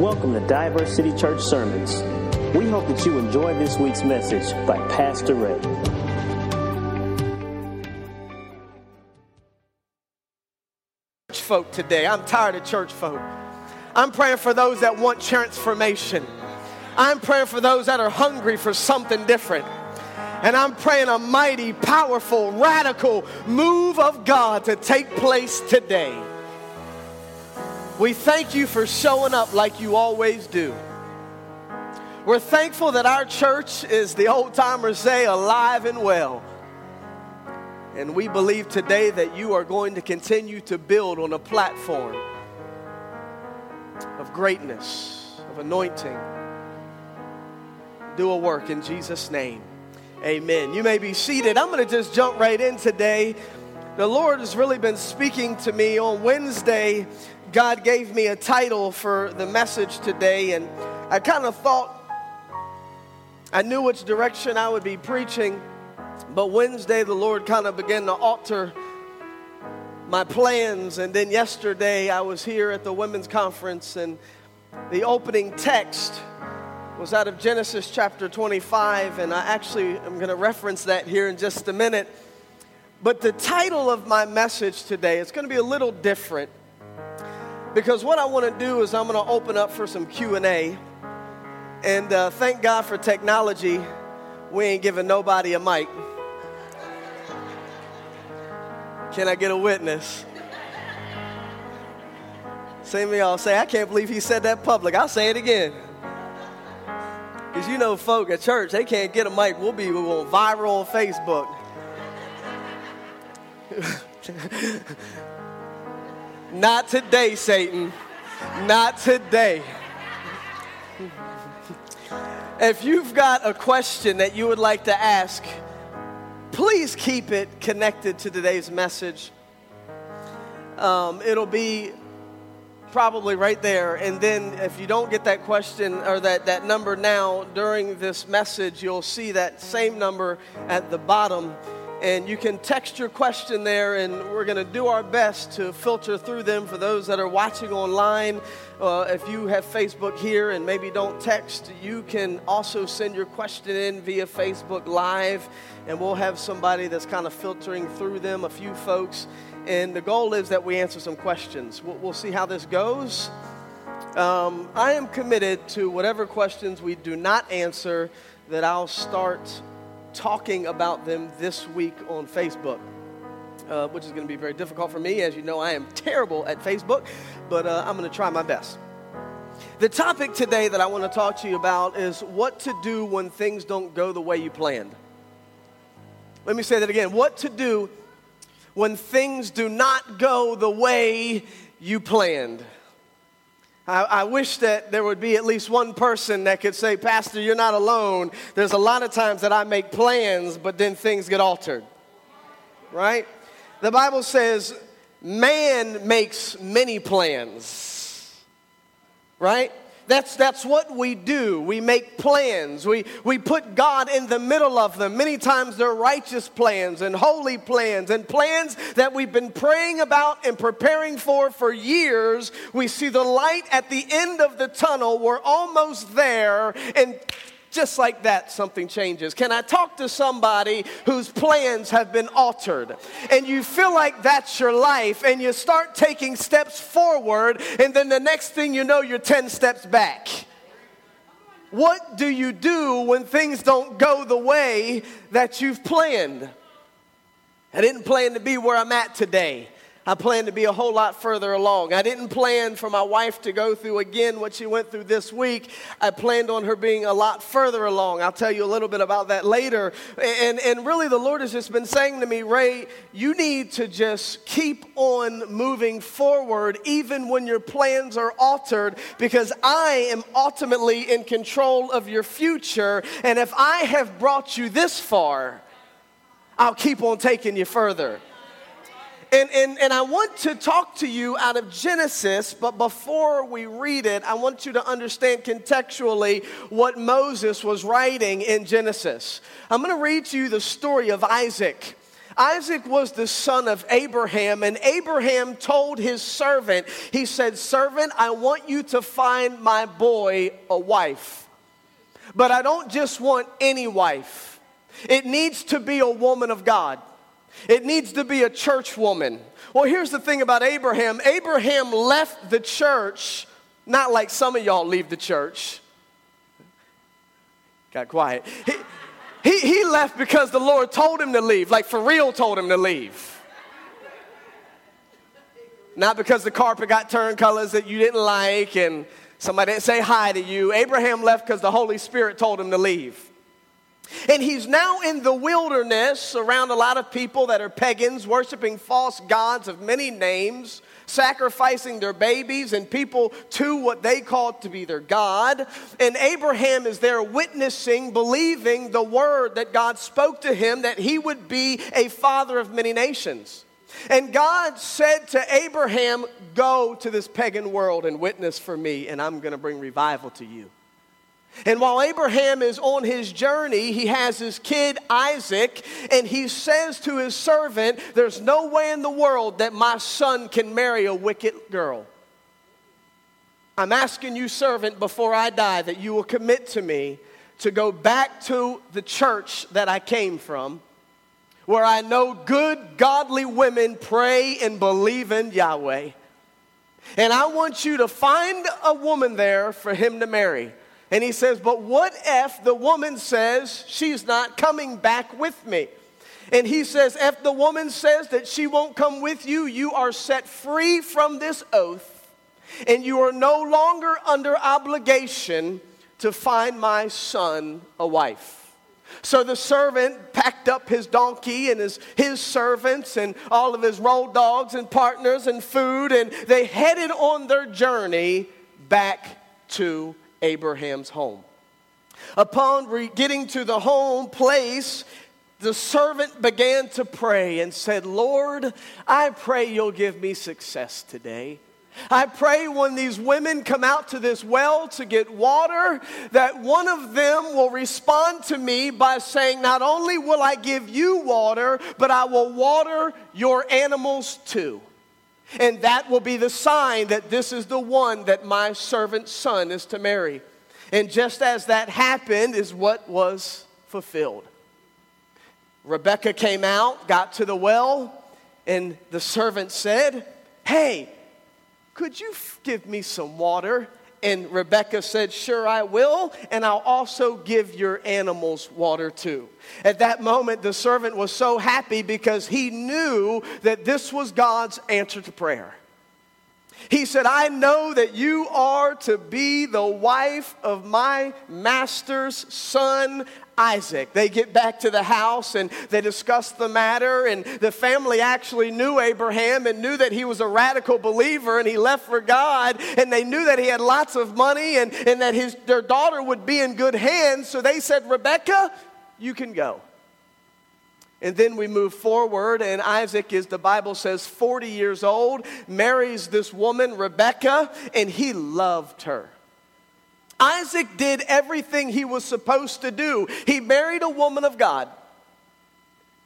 Welcome to Diverse City Church Sermons. We hope that you enjoy this week's message by Pastor Ray. church folk today. I'm tired of church folk. I'm praying for those that want transformation. I'm praying for those that are hungry for something different. And I'm praying a mighty, powerful, radical move of God to take place today. We thank you for showing up like you always do. We're thankful that our church is the old timers say alive and well. And we believe today that you are going to continue to build on a platform of greatness, of anointing. Do a work in Jesus' name. Amen. You may be seated. I'm going to just jump right in today. The Lord has really been speaking to me on Wednesday. God gave me a title for the message today, and I kind of thought I knew which direction I would be preaching. But Wednesday, the Lord kind of began to alter my plans. And then yesterday, I was here at the women's conference, and the opening text was out of Genesis chapter 25. And I actually am going to reference that here in just a minute. But the title of my message today is going to be a little different because what I want to do is I'm going to open up for some Q&A. And uh, thank God for technology. We ain't giving nobody a mic. Can I get a witness? Some of y'all say, I can't believe he said that public. I'll say it again. Because you know, folk at church, they can't get a mic. We'll be going viral on Facebook. Not today, Satan. Not today. If you've got a question that you would like to ask, please keep it connected to today's message. Um, it'll be probably right there. And then if you don't get that question or that, that number now during this message, you'll see that same number at the bottom. And you can text your question there, and we're going to do our best to filter through them for those that are watching online. Uh, if you have Facebook here and maybe don't text, you can also send your question in via Facebook Live, and we'll have somebody that's kind of filtering through them, a few folks. And the goal is that we answer some questions. We'll, we'll see how this goes. Um, I am committed to whatever questions we do not answer, that I'll start talking about them this week on Facebook. Uh, which is going to be very difficult for me. As you know, I am terrible at Facebook, but uh, I'm going to try my best. The topic today that I want to talk to you about is what to do when things don't go the way you planned. Let me say that again. What to do when things do not go the way you planned. I, I, wish that there would be at least one person that could say, Pastor, you're not alone. There's a lot of times that I make plans, but then things get altered. Right? The Bible says, man makes many plans. Right? That's, that's what we do. We make plans. We, we put God in the middle of them. Many times they're righteous plans and holy plans and plans that we've been praying about and preparing for for years. We see the light at the end of the tunnel. We're almost there. And just like that, something changes. Can I talk to somebody whose plans have been altered? And you feel like that's your life, and you start taking steps forward, and then the next thing you know, you're 10 steps back. What do you do when things don't go the way that you've planned? I didn't plan to be where I'm at today. I planned to be a whole lot further along. I didn't plan for my wife to go through again what she went through this week. I planned on her being a lot further along. I'll tell you a little bit about that later. And, and really, the Lord has just been saying to me, Ray, you need to just keep on moving forward, even when your plans are altered, because I am ultimately in control of your future. And if I have brought you this far, I'll keep on taking you further. And, and, and I want to talk to you out of Genesis, but before we read it, I want you to understand contextually what Moses was writing in Genesis. I'm going to read to you the story of Isaac. Isaac was the son of Abraham, and Abraham told his servant, He said, Servant, I want you to find my boy a wife. But I don't just want any wife, it needs to be a woman of God, it needs to be a church woman. Well, here's the thing about Abraham Abraham left the church, not like some of y'all leave the church. Got quiet. He, he, he left because the Lord told him to leave, like for real told him to leave. Not because the carpet got turned colors that you didn't like and somebody didn't say hi to you. Abraham left because the Holy Spirit told him to leave. And he's now in the wilderness around a lot of people that are pagans, worshiping false gods of many names sacrificing their babies and people to what they called to be their God. And Abraham is there witnessing, believing the word that God spoke to him that he would be a father of many nations. And God said to Abraham, Go to this pagan world and witness for me, and I'm going to bring revival to you. And while Abraham is on his journey, he has his kid Isaac, and he says to his servant, There's no way in the world that my son can marry a wicked girl. I'm asking you, servant, before I die, that you will commit to me to go back to the church that I came from, where I know good, godly women pray and believe in Yahweh. And I want you to find a woman there for him to marry. And he says, But what if the woman says she's not coming back with me? And he says, If the woman says that she won't come with you, you are set free from this oath, and you are no longer under obligation to find my son a wife. So the servant packed up his donkey and his, his servants and all of his road dogs and partners and food, and they headed on their journey back to Abraham's home. Upon re- getting to the home place, the servant began to pray and said, Lord, I pray you'll give me success today. I pray when these women come out to this well to get water, that one of them will respond to me by saying, Not only will I give you water, but I will water your animals too. And that will be the sign that this is the one that my servant's son is to marry. And just as that happened, is what was fulfilled. Rebecca came out, got to the well, and the servant said, Hey, could you give me some water? And Rebecca said, Sure, I will, and I'll also give your animals water too. At that moment, the servant was so happy because he knew that this was God's answer to prayer. He said, I know that you are to be the wife of my master's son, Isaac. They get back to the house and they discuss the matter, and the family actually knew Abraham and knew that he was a radical believer and he left for God, and they knew that he had lots of money and, and that his, their daughter would be in good hands. So they said, Rebecca, you can go. And then we move forward, and Isaac is, the Bible says, 40 years old, marries this woman, Rebecca, and he loved her. Isaac did everything he was supposed to do. He married a woman of God.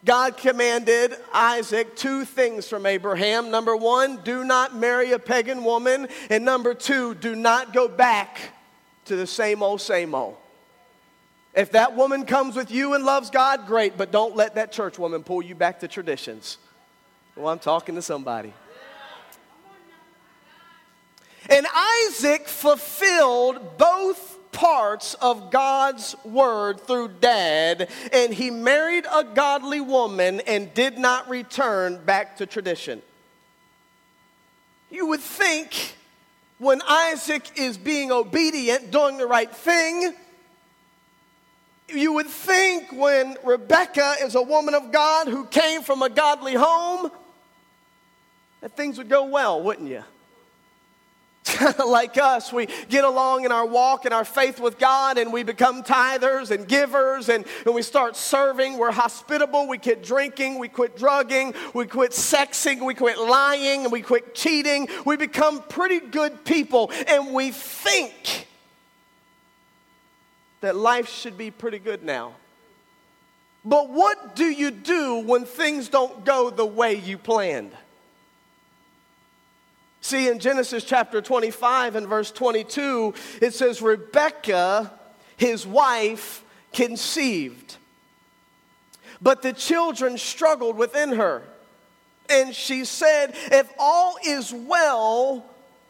God commanded Isaac two things from Abraham. Number one, do not marry a pagan woman. And number two, do not go back to the same old, same old. If that woman comes with you and loves God, great, but don't let that church woman pull you back to traditions. Well, I'm talking to somebody. And Isaac fulfilled both parts of God's word through dad, and he married a godly woman and did not return back to tradition. You would think when Isaac is being obedient, doing the right thing, you would think when Rebecca is a woman of God who came from a godly home, that things would go well, wouldn't you? like us, we get along in our walk and our faith with God, and we become tithers and givers, and, and we start serving. We're hospitable. We quit drinking. We quit drugging. We quit sexing. We quit lying. And we quit cheating. We become pretty good people, and we think that life should be pretty good now. But what do you do when things don't go the way you planned? See, in Genesis chapter 25 and verse 22, it says, Rebekah, his wife, conceived. But the children struggled within her. And she said, If all is well,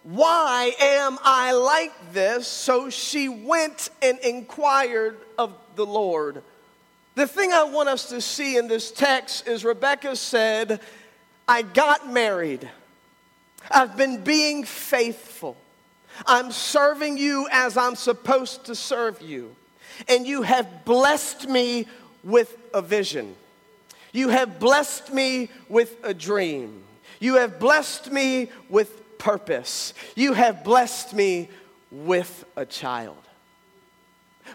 why am I like this? So she went and inquired of the Lord. The thing I want us to see in this text is Rebecca said, I got married. I've been being faithful. I'm serving you as I'm supposed to serve you. And you have blessed me with a vision. You have blessed me with a dream. You have blessed me with purpose. You have blessed me with a child.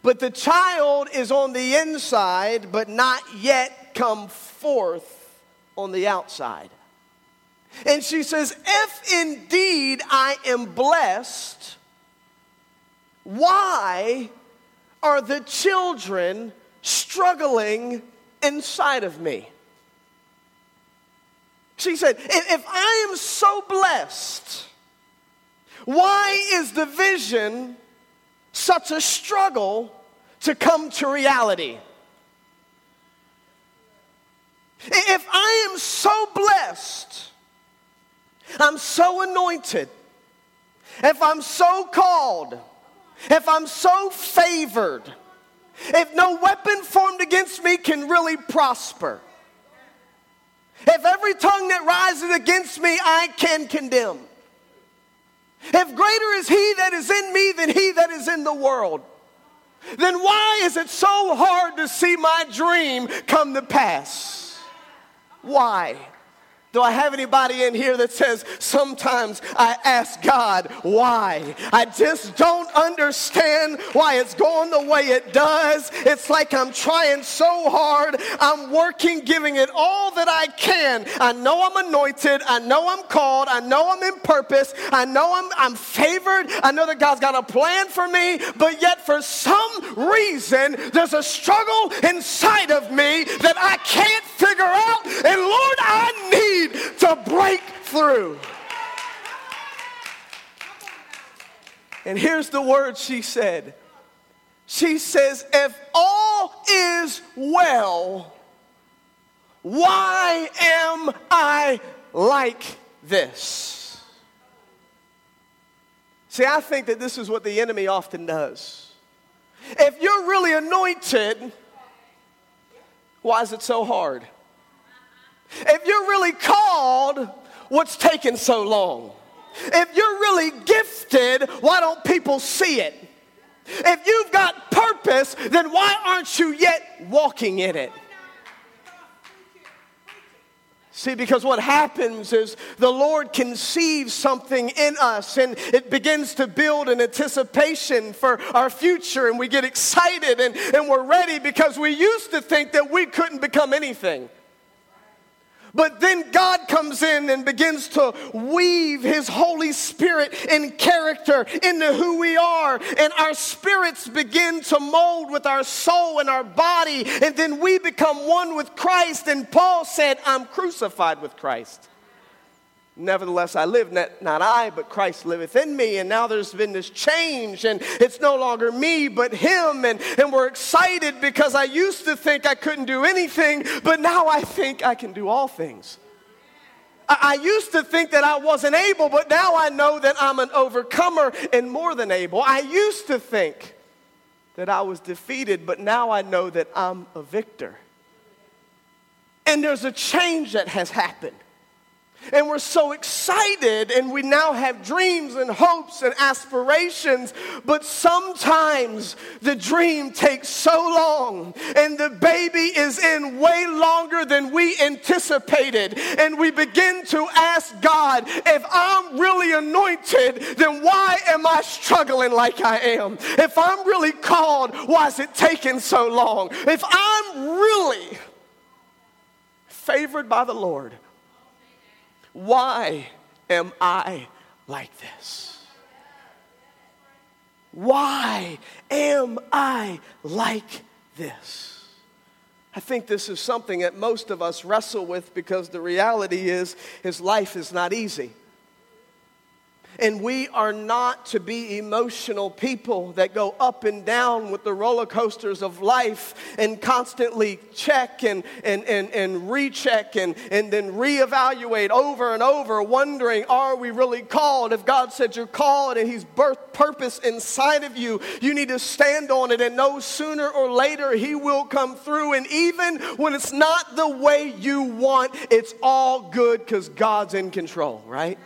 But the child is on the inside, but not yet come forth on the outside. And she says, If indeed I am blessed, why are the children struggling inside of me? She said, If I am so blessed, why is the vision such a struggle to come to reality? If I am so blessed, I'm so anointed, if I'm so called, if I'm so favored, if no weapon formed against me can really prosper, if every tongue that rises against me I can condemn, if greater is he that is in me than he that is in the world, then why is it so hard to see my dream come to pass? Why? Do I have anybody in here that says, sometimes I ask God why? I just don't understand why it's going the way it does. It's like I'm trying so hard. I'm working, giving it all that I can. I know I'm anointed. I know I'm called. I know I'm in purpose. I know I'm, I'm favored. I know that God's got a plan for me. But yet, for some reason, there's a struggle inside of me that I can't figure out. And Lord, I need to break through. And here's the word she said. She says, If all is well, why am I like this? See, I think that this is what the enemy often does. If you're really anointed, why is it so hard? If you're really called, what's taking so long? If you're really gifted, why don't people see it? If you've got purpose, then why aren't you yet walking in it? See, because what happens is the Lord conceives something in us and it begins to build an anticipation for our future, and we get excited and, and we're ready because we used to think that we couldn't become anything. But then God comes in and begins to weave His Holy Spirit in character into who we are. And our spirits begin to mold with our soul and our body. And then we become one with Christ. And Paul said, I'm crucified with Christ. Nevertheless, I live, not, not, I, but Christ liveth in me. And now there's been this change, and it's no longer me, but Him. And, and we're excited because I used to think I couldn't do anything, but now I think I can do all things. I, I used to think that I wasn't able, but now I know that I'm an overcomer and more than able. I used to think that I was defeated, but now I know that I'm a victor. And there's a change that has happened. And we're so excited, and we now have dreams and hopes and aspirations. But sometimes the dream takes so long, and the baby is in way longer than we anticipated. And we begin to ask God, if I'm really anointed, then why am I struggling like I am? If I'm really called, why is it taking so long? If I'm really favored by the Lord, why am I like this? Why am I like this? I think this is something that most of us wrestle with because the reality is his life is not easy. And we are not to be emotional people that go up and down with the roller coasters of life and constantly check and, and, and, and recheck and, and then reevaluate over and over, wondering, are we really called? If God said you're called and He's birthed purpose inside of you, you need to stand on it and know sooner or later He will come through. And even when it's not the way you want, it's all good because God's in control, right?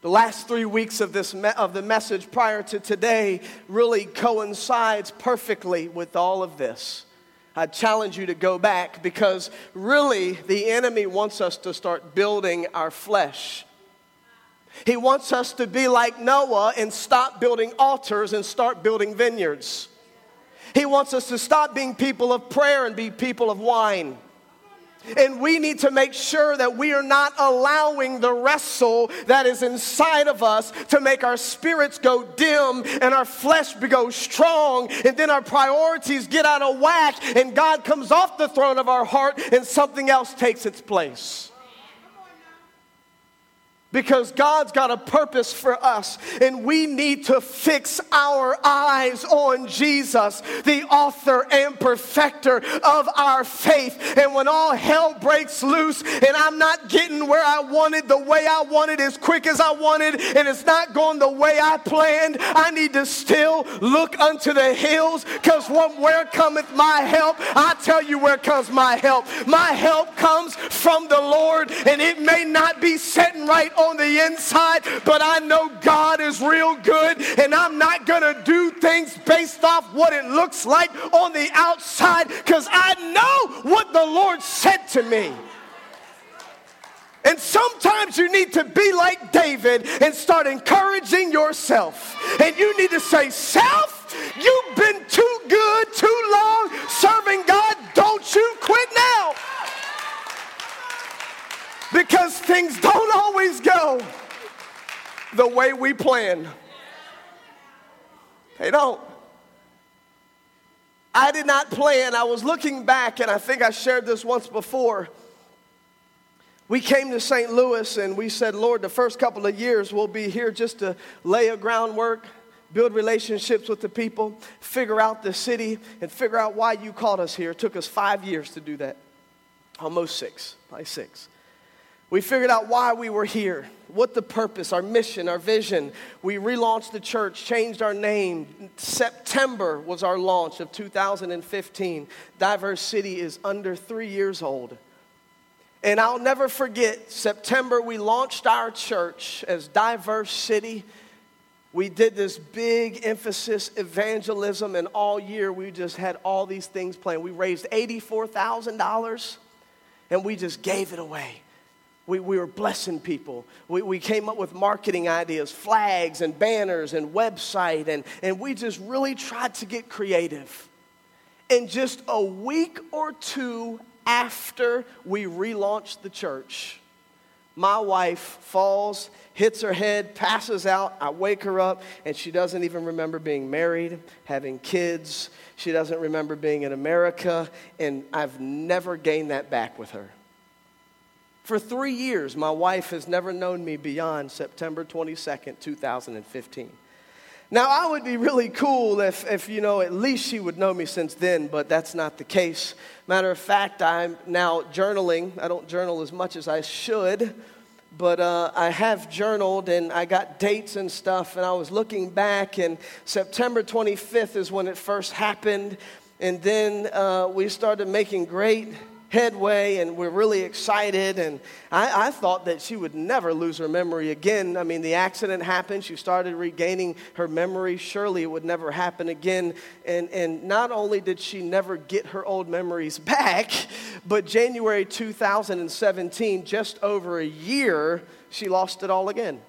The last three weeks of, this me- of the message prior to today really coincides perfectly with all of this. I challenge you to go back because really the enemy wants us to start building our flesh. He wants us to be like Noah and stop building altars and start building vineyards. He wants us to stop being people of prayer and be people of wine. And we need to make sure that we are not allowing the wrestle that is inside of us to make our spirits go dim and our flesh go strong. And then our priorities get out of whack and God comes off the throne of our heart and something else takes its place. Because God's got a purpose for us, and we need to fix our eyes on Jesus, the author and perfecter of our faith. And when all hell breaks loose, and I'm not getting where I wanted, the way I wanted, as quick as I wanted, and it's not going the way I planned, I need to still look unto the hills, because where cometh my help? I tell you where comes my help. My help comes from the Lord, and it may not be setting right on the inside, but I know God is real good, and I'm not going to do things based off what it looks like on the outside because I know what the Lord said to me. And sometimes you need to be like David and start encouraging yourself. And you need to say, Self, you've been too good, too long serving God. Don't you quit now because things don't always go the way we plan. They don't. I did not plan. I was looking back, and I think I shared this once before. We came to St. Louis and we said, Lord, the first couple of years we'll be here just to lay a groundwork, build relationships with the people, figure out the city, and figure out why you called us here. It took us five years to do that. Almost six, probably six. We figured out why we were here, what the purpose, our mission, our vision. We relaunched the church, changed our name. September was our launch of 2015. Diverse City is under three years old. And I'll never forget, September, we launched our church as Diverse City. We did this big emphasis evangelism, and all year we just had all these things planned. We raised $84,000 and we just gave it away. We, we were blessing people. We, we came up with marketing ideas, flags and banners and website, and, and we just really tried to get creative. And just a week or two after we relaunched the church, my wife falls, hits her head, passes out. I wake her up, and she doesn't even remember being married, having kids. She doesn't remember being in America, and I've never gained that back with her. For three years, my wife has never known me beyond September 22nd, 2015. Now, I would be really cool if, if, you know, at least she would know me since then, but that's not the case. Matter of fact, I'm now journaling. I don't journal as much as I should, but uh, I have journaled and I got dates and stuff, and I was looking back, and September 25th is when it first happened, and then uh, we started making great headway and we're really excited. And I, I, thought that she would never lose her memory again. I mean, the accident happened. She started regaining her memory. Surely it would never happen again. And, and not only did she never get her old memories back, but January 2017, just over a year, she lost it all again.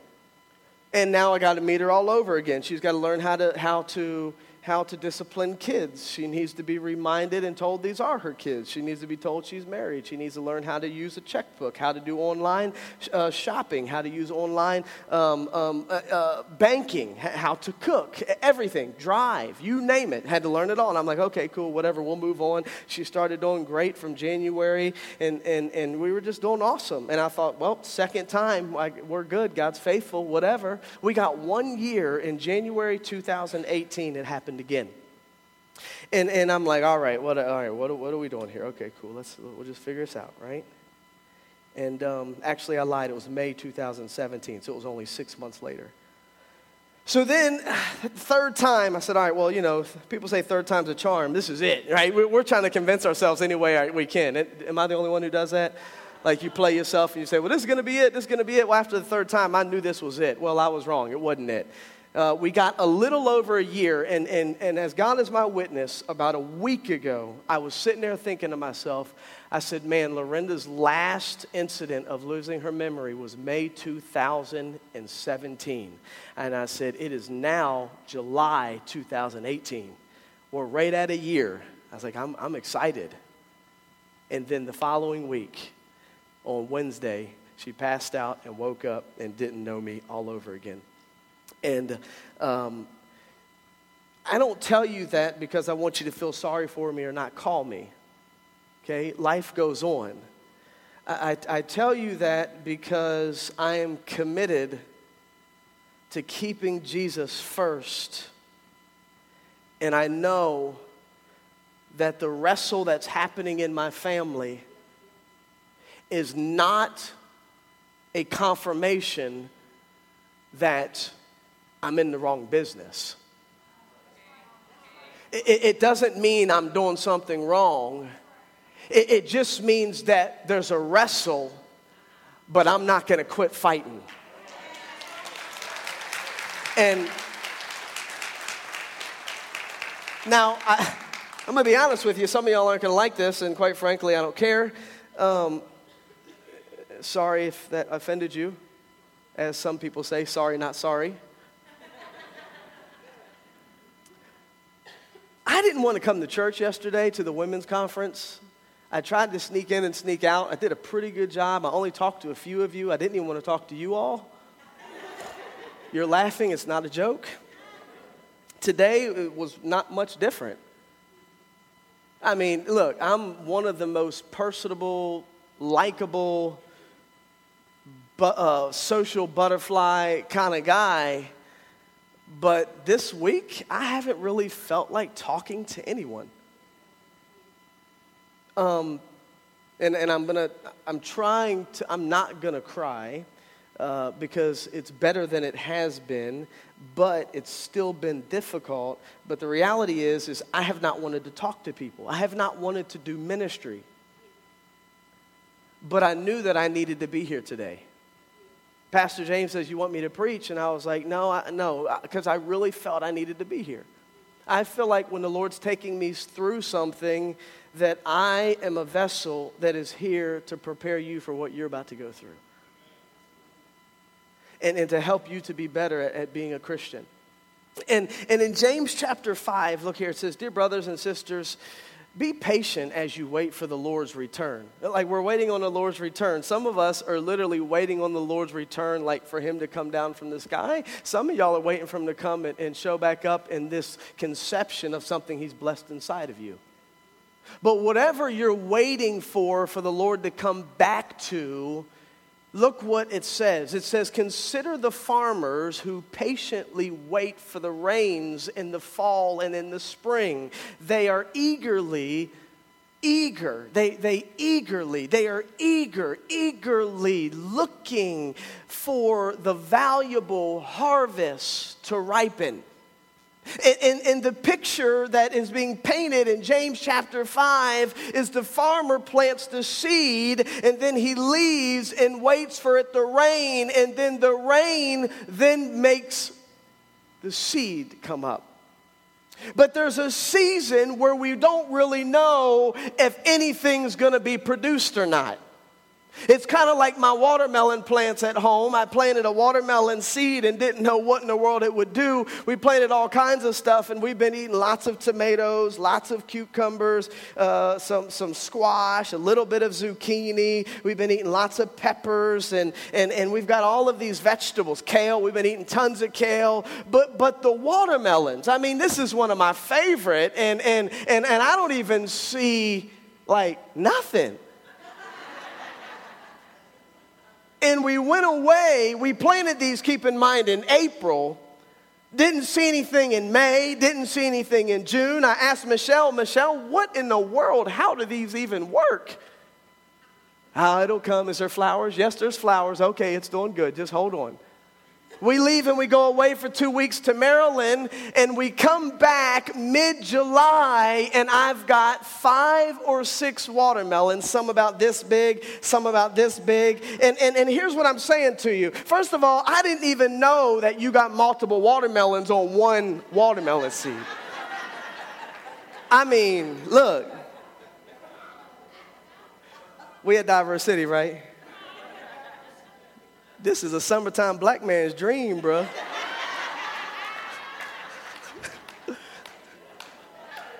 And now I got to meet her all over again. She's got to learn how to, how to how to discipline kids. She needs to be reminded and told these are her kids. She needs to be told she's married. She needs to learn how to use a checkbook, how to do online uh, shopping, how to use online um, um, uh, uh, banking, how to cook, everything, drive, you name it. Had to learn it all. And I'm like, okay, cool, whatever, we'll move on. She started doing great from January, and, and, and we were just doing awesome. And I thought, well, second time, like, we're good, God's faithful, whatever. We got one year in January 2018, it happened happened again. And, and I'm like, all right, what, all right, what, what are we doing here? Okay, cool. Let's, we'll just figure this out, right? And um, actually, I lied. It was May 2017, so it was only six months later. So then, third time, I said, all right, well, you know, people say third time's a charm. This is it, right? We're, we're trying to convince ourselves any way we can. Am I the only one who does that? Like you play yourself and you say, well, this is going to be it. This is going to be it. Well, after the third time, I knew this was it. Well, I was wrong. It wasn't it uh, we got a little over a year, and, and, and as God is my witness, about a week ago, I was sitting there thinking to myself, I said, Man, Lorenda's last incident of losing her memory was May 2017. And I said, It is now July 2018. We're right at a year. I was like, I'm, I'm excited. And then the following week, on Wednesday, she passed out and woke up and didn't know me all over again. And um, I don't tell you that because I want you to feel sorry for me or not call me. Okay? Life goes on. I, I, I tell you that because I am committed to keeping Jesus first. And I know that the wrestle that's happening in my family is not a confirmation that I'm in the wrong business. It, it doesn't mean I'm doing something wrong. It, it just means that there's a wrestle, but I'm not going to quit fighting. And now, I, am going to be honest with you. Some of y'all aren't going to like this, and quite frankly, I don't care. Um, sorry if that offended you. As some people say, sorry, not sorry. I didn't want to come to church yesterday to the women's conference. I tried to sneak in and sneak out. I did a pretty good job. I only talked to a few of you. I didn't even want to talk to you all. You're laughing, it's not a joke. Today was not much different. I mean, look, I'm one of the most personable, likable, but, uh, social butterfly kind of guy but this week, I haven't really felt like talking to anyone. Um, and, and I'm gonna, I'm trying to, I'm not gonna cry uh, because it's better than it has been, but it's still been difficult. But the reality is, is I have not wanted to talk to people. I have not wanted to do ministry. But I knew that I needed to be here today. Pastor James says, You want me to preach? And I was like, No, I, no, because I really felt I needed to be here. I feel like when the Lord's taking me through something, that I am a vessel that is here to prepare you for what you're about to go through. And, and to help you to be better at, at being a Christian. And, and in James chapter 5, look here, it says, Dear brothers and sisters, be patient as you wait for the Lord's return. Like we're waiting on the Lord's return. Some of us are literally waiting on the Lord's return, like for Him to come down from the sky. Some of y'all are waiting for Him to come and, and show back up in this conception of something He's blessed inside of you. But whatever you're waiting for, for the Lord to come back to, Look what it says. It says, Consider the farmers who patiently wait for the rains in the fall and in the spring. They are eagerly, eager, they, they eagerly, they are eager, eagerly looking for the valuable harvest to ripen. And, and, the picture that is being painted in James chapter 5 is the farmer plants the seed and then he leaves and waits for it to rain, and then the rain then makes the seed come up. But there's a season where we don't really know if anything's going to be produced or not. It's kind of like my watermelon plants at home. I planted a watermelon seed and didn't know what in the world it would do. We planted all kinds of stuff, and we've been eating lots of tomatoes, lots of cucumbers, uh, some, some squash, a little bit of zucchini. We've been eating lots of peppers, and, and, and we've got all of these vegetables. Kale, we've been eating tons of kale. But, but the watermelons, I mean, this is one of my favorite, and, and, and, and I don't even see like nothing. And we went away. We planted these, keep in mind, in April. Didn't see anything in May, didn't see anything in June. I asked Michelle, Michelle, what in the world? How do these even work? Ah, it'll come. Is there flowers? Yes, there's flowers. Okay, it's doing good. Just hold on. We leave and we go away for two weeks to Maryland, and we come back mid July, and I've got five or six watermelons, some about this big, some about this big. And, and, and here's what I'm saying to you. First of all, I didn't even know that you got multiple watermelons on one watermelon seed. I mean, look, we at Diverse City, right? This is a summertime black man's dream, bruh.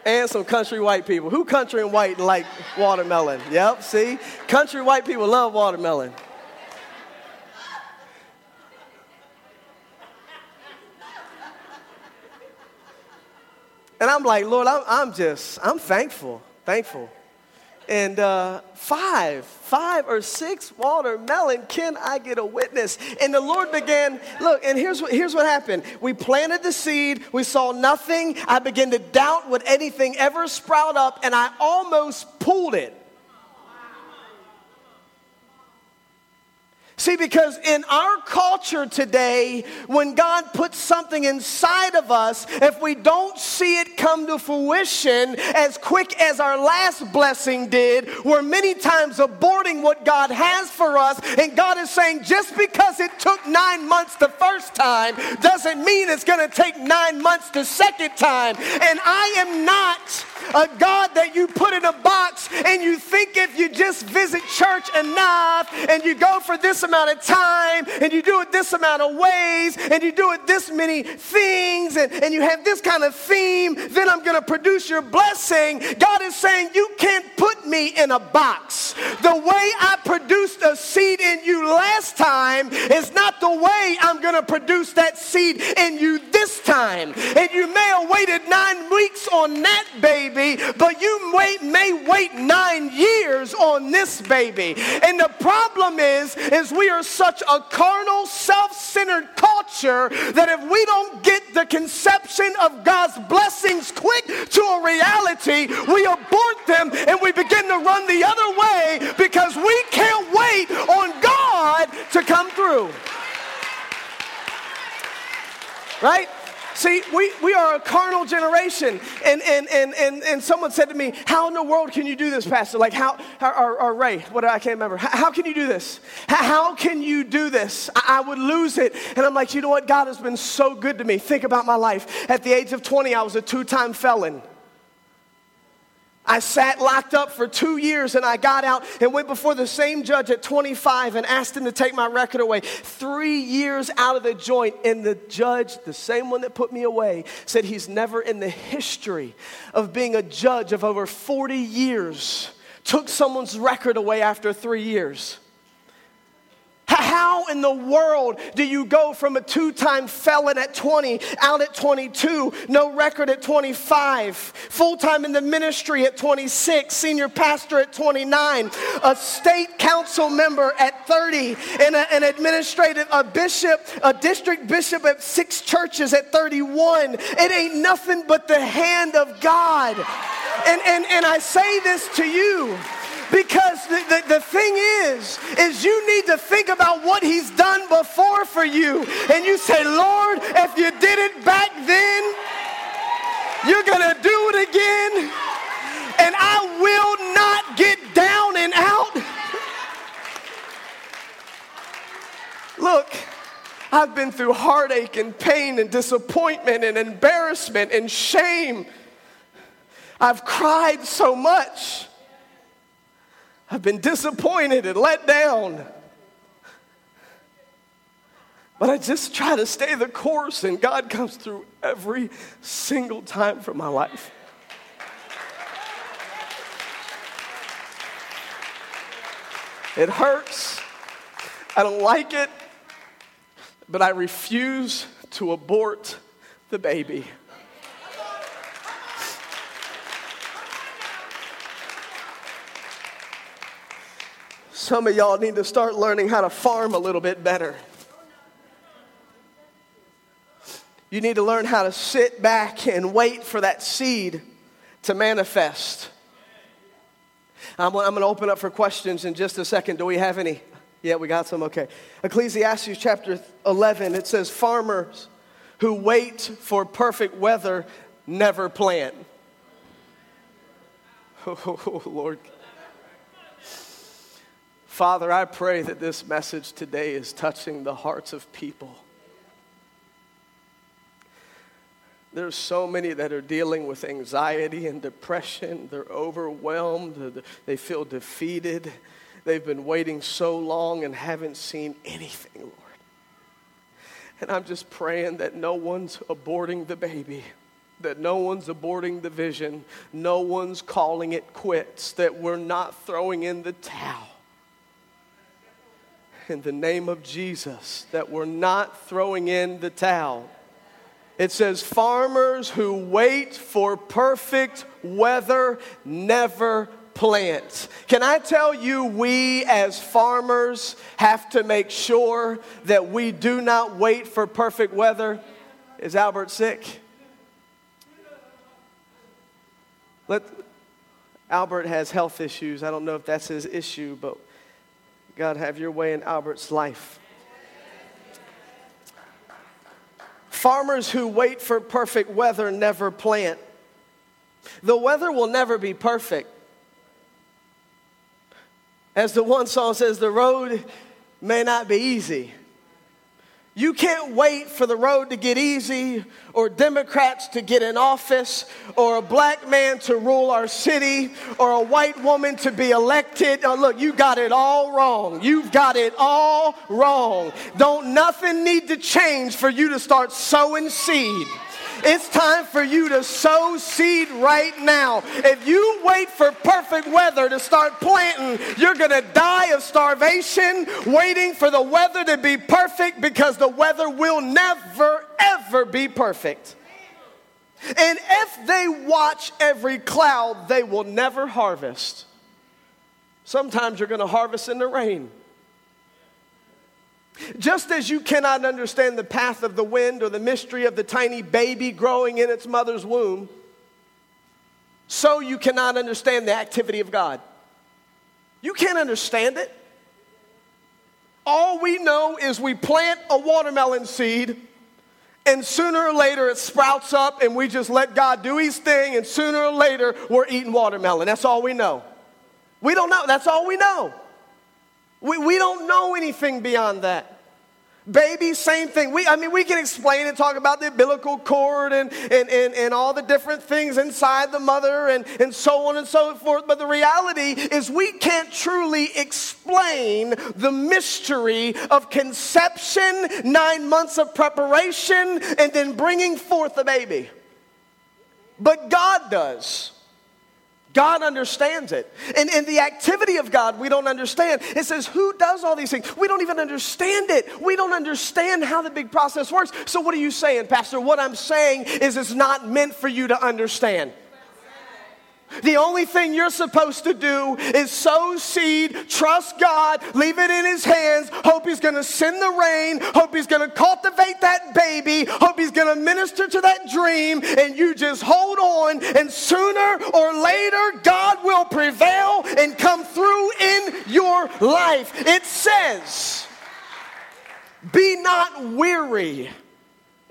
and some country white people. Who country and white like watermelon? Yep, see? Country white people love watermelon. And I'm like, Lord, I'm, I'm just, I'm thankful, thankful and uh, five, five or six watermelon. Can I get a witness? And the Lord began, look, and here's what, here's what happened. We planted the seed, we saw nothing. I began to doubt would anything ever sprout up, and I almost pulled it. See, because in our culture today, when God puts something inside of us, if we don't see it come to fruition as quick as our last blessing did, we're many times aborting what God has for us. And God is saying, just because it took nine months the first time doesn't mean it's going to take nine months the second time. And I am not a God that you put in a box and you think if you just visit church enough and you go for this amount of time and you do it this amount of ways and you do it this many things and, and you have this kind of theme, then I'm going to produce your blessing. God is saying, You can't put me in a box. The way I produced a seed in you last time is not the way I'm going to produce that seed in you this time. And you may have waited nine weeks on that baby baby, but you wait, may wait nine years on this baby. And the problem is, is we are such a carnal, self-centered culture that if we don't get the conception of God's blessings quick to a reality, we abort them and we begin to run the other way because we can't wait on God to come through. Right? See, we, we are a carnal generation. And, and, and, and, and someone said to me, How in the world can you do this, Pastor? Like, how, or, or Ray, what I can't remember. How, how can you do this? How, can you do this? I, I would lose it. And I'm like, You know what? God has been so good to me. Think about my life. At the age of 20, I was a two time felon. I sat locked up for two years and I got out and went before the same judge at 25 and asked him to take my record away. Three years out of the joint, and the judge, the same one that put me away, said he's never in the history of being a judge of over 40 years took someone's record away after three years. How in the world do you go from a two time felon at 20, out at 22, no record at 25, full time in the ministry at 26, senior pastor at 29, a state council member at 30, and a, an administrative, a bishop, a district bishop at six churches at 31? It ain't nothing but the hand of God. And, and, and I say this to you because the, the, the, thing is, is you need to think about what he's done before for you. And you say, Lord, if you did it back then, you're going to do it again. And I will not get down and out. Look, I've been through heartache and pain and disappointment and embarrassment and shame. I've cried so much. I've been disappointed and let down. But I just try to stay the course, and God comes through every single time for my life. It hurts. I don't like it, but I refuse to abort the baby. Some of y'all need to start learning how to farm a little bit better. You need to learn how to sit back and wait for that seed to manifest. I'm, I'm going to open up for questions in just a second. Do we have any? Yeah, we got some. Okay. Ecclesiastes chapter 11, it says, Farmers who wait for perfect weather never plant. Oh, Lord. Father, I pray that this message today is touching the hearts of people. There's so many that are dealing with anxiety and depression. They're overwhelmed. They feel defeated. They've been waiting so long and haven't seen anything, Lord. And I'm just praying that no one's aborting the baby, that no one's aborting the vision, no one's calling it quits, that we're not throwing in the towel in the name of Jesus that we're not throwing in the towel. It says, Farmers who wait for perfect weather never plant. Can I tell you, we as farmers have to make sure that we do not wait for perfect weather? Is Albert sick? Let, Albert has health issues. I don't know if that's his issue, but God, have your way in Albert's life. Farmers who wait for perfect weather never plant. The weather will never be perfect. As the one song says, the road may not be easy, you can't wait for the road to get easy or Democrats to get in office or a black man to rule our city or a white woman to be elected. Look, you got it all wrong. You've got it all wrong. Don't nothing need to change for you to start sowing seed. It's time for you to sow seed right now. If you wait for perfect weather to start planting, you're going to die of starvation waiting for the weather to be perfect because the weather will never, ever be perfect. And if they watch every cloud, they will never harvest. Sometimes you're going to harvest in the rain. Just as you cannot understand the path of the wind or the mystery of the tiny baby growing in its mother's womb, so you cannot understand the activity of God. You can't understand it. All we know is we plant a watermelon seed, and sooner or later it sprouts up, and we just let God do his thing, and sooner or later we're eating watermelon. That's all we know. We don't know. That's all we know. Know anything beyond that. Baby, same thing. We, I mean, we can explain and talk about the umbilical cord and, and, and, and all the different things inside the mother and, and so on and so forth. But the reality is, we can't truly explain the mystery of conception, nine months of preparation, and then bringing forth a baby. But God does. God understands it. And in the activity of God, we don't understand. It says, Who does all these things? We don't even understand it. We don't understand how the big process works. So, what are you saying, Pastor? What I'm saying is, it's not meant for you to understand. The only thing you're supposed to do is sow seed, trust God, leave it in His hands, hope He's gonna send the rain, hope He's gonna cultivate that baby, hope He's gonna minister to that dream, and you just hold on, and sooner or later, God will prevail and come through in your life. It says, Be not weary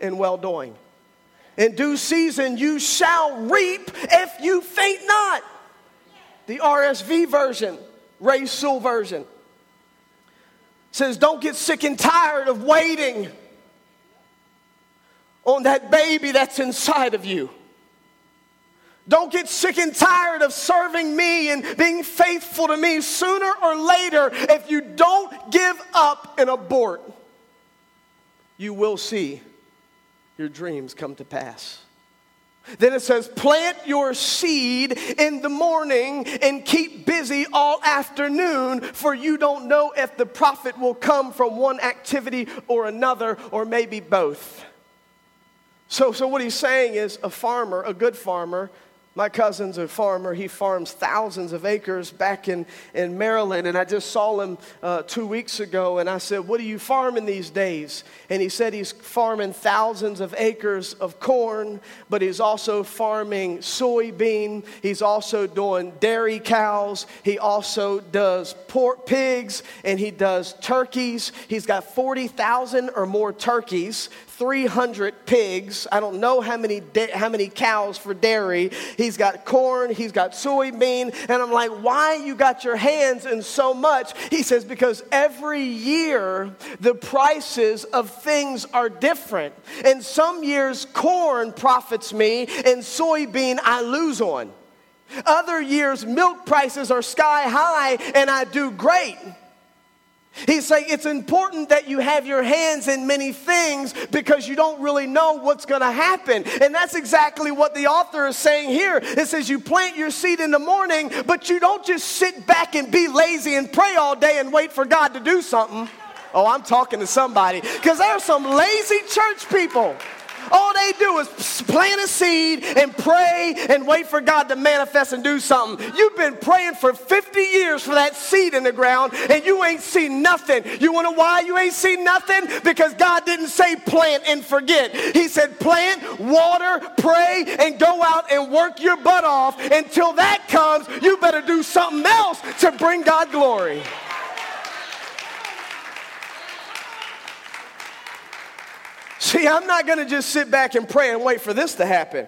in well doing. In due season you shall reap if you faint not. The RSV version, Ray Sewell version, says, Don't get sick and tired of waiting on that baby that's inside of you. Don't get sick and tired of serving me and being faithful to me. Sooner or later, if you don't give up and abort, you will see your dreams come to pass. Then it says, plant your seed in the morning and keep busy all afternoon, for you don't know if the profit will come from one activity or another, or maybe both. So, so what he's saying is a farmer, a good farmer, my cousin's a farmer. He farms thousands of acres back in, in Maryland. And I just saw him uh, two weeks ago. And I said, What are you farming these days? And he said he's farming thousands of acres of corn, but he's also farming soybean. He's also doing dairy cows. He also does pork pigs and he does turkeys. He's got 40,000 or more turkeys, 300 pigs. I don't know how many, da- how many cows for dairy. He's got corn, he's got soybean. And I'm like, why you got your hands in so much? He says, because every year the prices of things are different. And some years corn profits me and soybean I lose on. Other years milk prices are sky high and I do great. He's saying it's important that you have your hands in many things because you don't really know what's going to happen. And that's exactly what the author is saying here. It says you plant your seed in the morning, but you don't just sit back and be lazy and pray all day and wait for God to do something. Oh, I'm talking to somebody because there are some lazy church people. All they do is plant a seed and pray and wait for God to manifest and do something. You've been praying for 50 years for that seed in the ground and you ain't seen nothing. You want to why you ain't seen nothing? Because God didn't say plant and forget. He said plant, water, pray, and go out and work your butt off. Until that comes, you better do something else to bring God glory. See, I'm not going to just sit back and pray and wait for this to happen.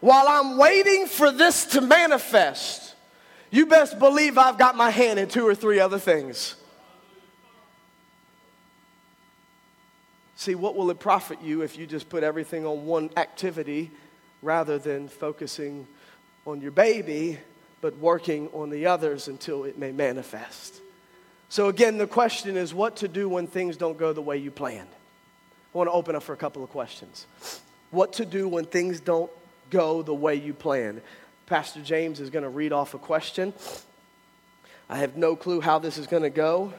While I'm waiting for this to manifest, you best believe I've got my hand in two or three other things. See, what will it profit you if you just put everything on one activity rather than focusing on your baby, but working on the others until it may manifest? So, again, the question is what to do when things don't go the way you planned. I want to open up for a couple of questions. What to do when things don't go the way you planned? Pastor James is going to read off a question. I have no clue how this is going to go,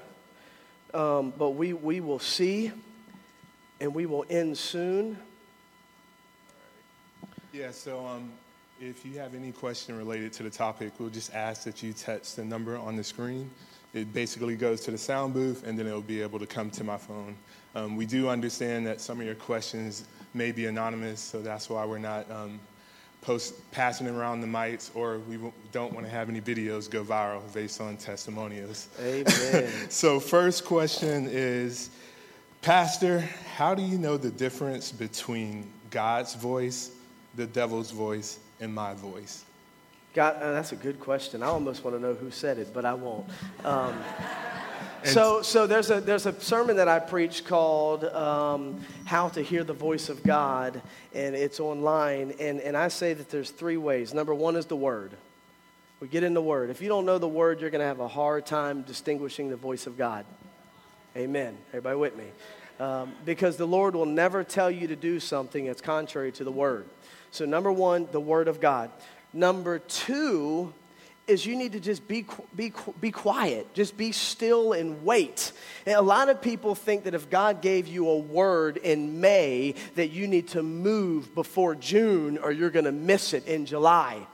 um, but we, we will see and we will end soon. Yeah, so um, if you have any question related to the topic, we'll just ask that you text the number on the screen. It basically goes to the sound booth, and then it'll be able to come to my phone. Um, we do understand that some of your questions may be anonymous, so that's why we're not um, post passing around the mics, or we don't want to have any videos go viral based on testimonials. Amen. so, first question is, Pastor, how do you know the difference between God's voice, the devil's voice, and my voice? God, uh, that's a good question. I almost want to know who said it, but I won't. Um, so, so there's a there's a sermon that I preach called um, "How to Hear the Voice of God," and it's online. And and I say that there's three ways. Number one is the Word. We get in the Word. If you don't know the Word, you're going to have a hard time distinguishing the voice of God. Amen. Everybody with me? Um, because the Lord will never tell you to do something that's contrary to the Word. So, number one, the Word of God. Number two is you need to just be, be, be quiet, just be still and wait. And a lot of people think that if God gave you a word in May, that you need to move before June or you're going to miss it in July.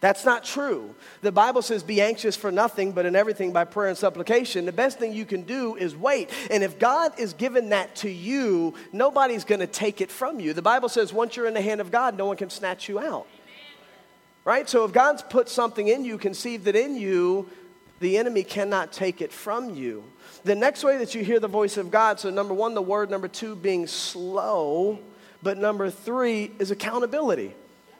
That's not true. The Bible says, Be anxious for nothing, but in everything by prayer and supplication. The best thing you can do is wait. And if God is giving that to you, nobody's going to take it from you. The Bible says, Once you're in the hand of God, no one can snatch you out right? So if God's put something in you, conceived it in you, the enemy cannot take it from you. The next way that you hear the voice of God, so number one, the word, number two, being slow, but number three is accountability.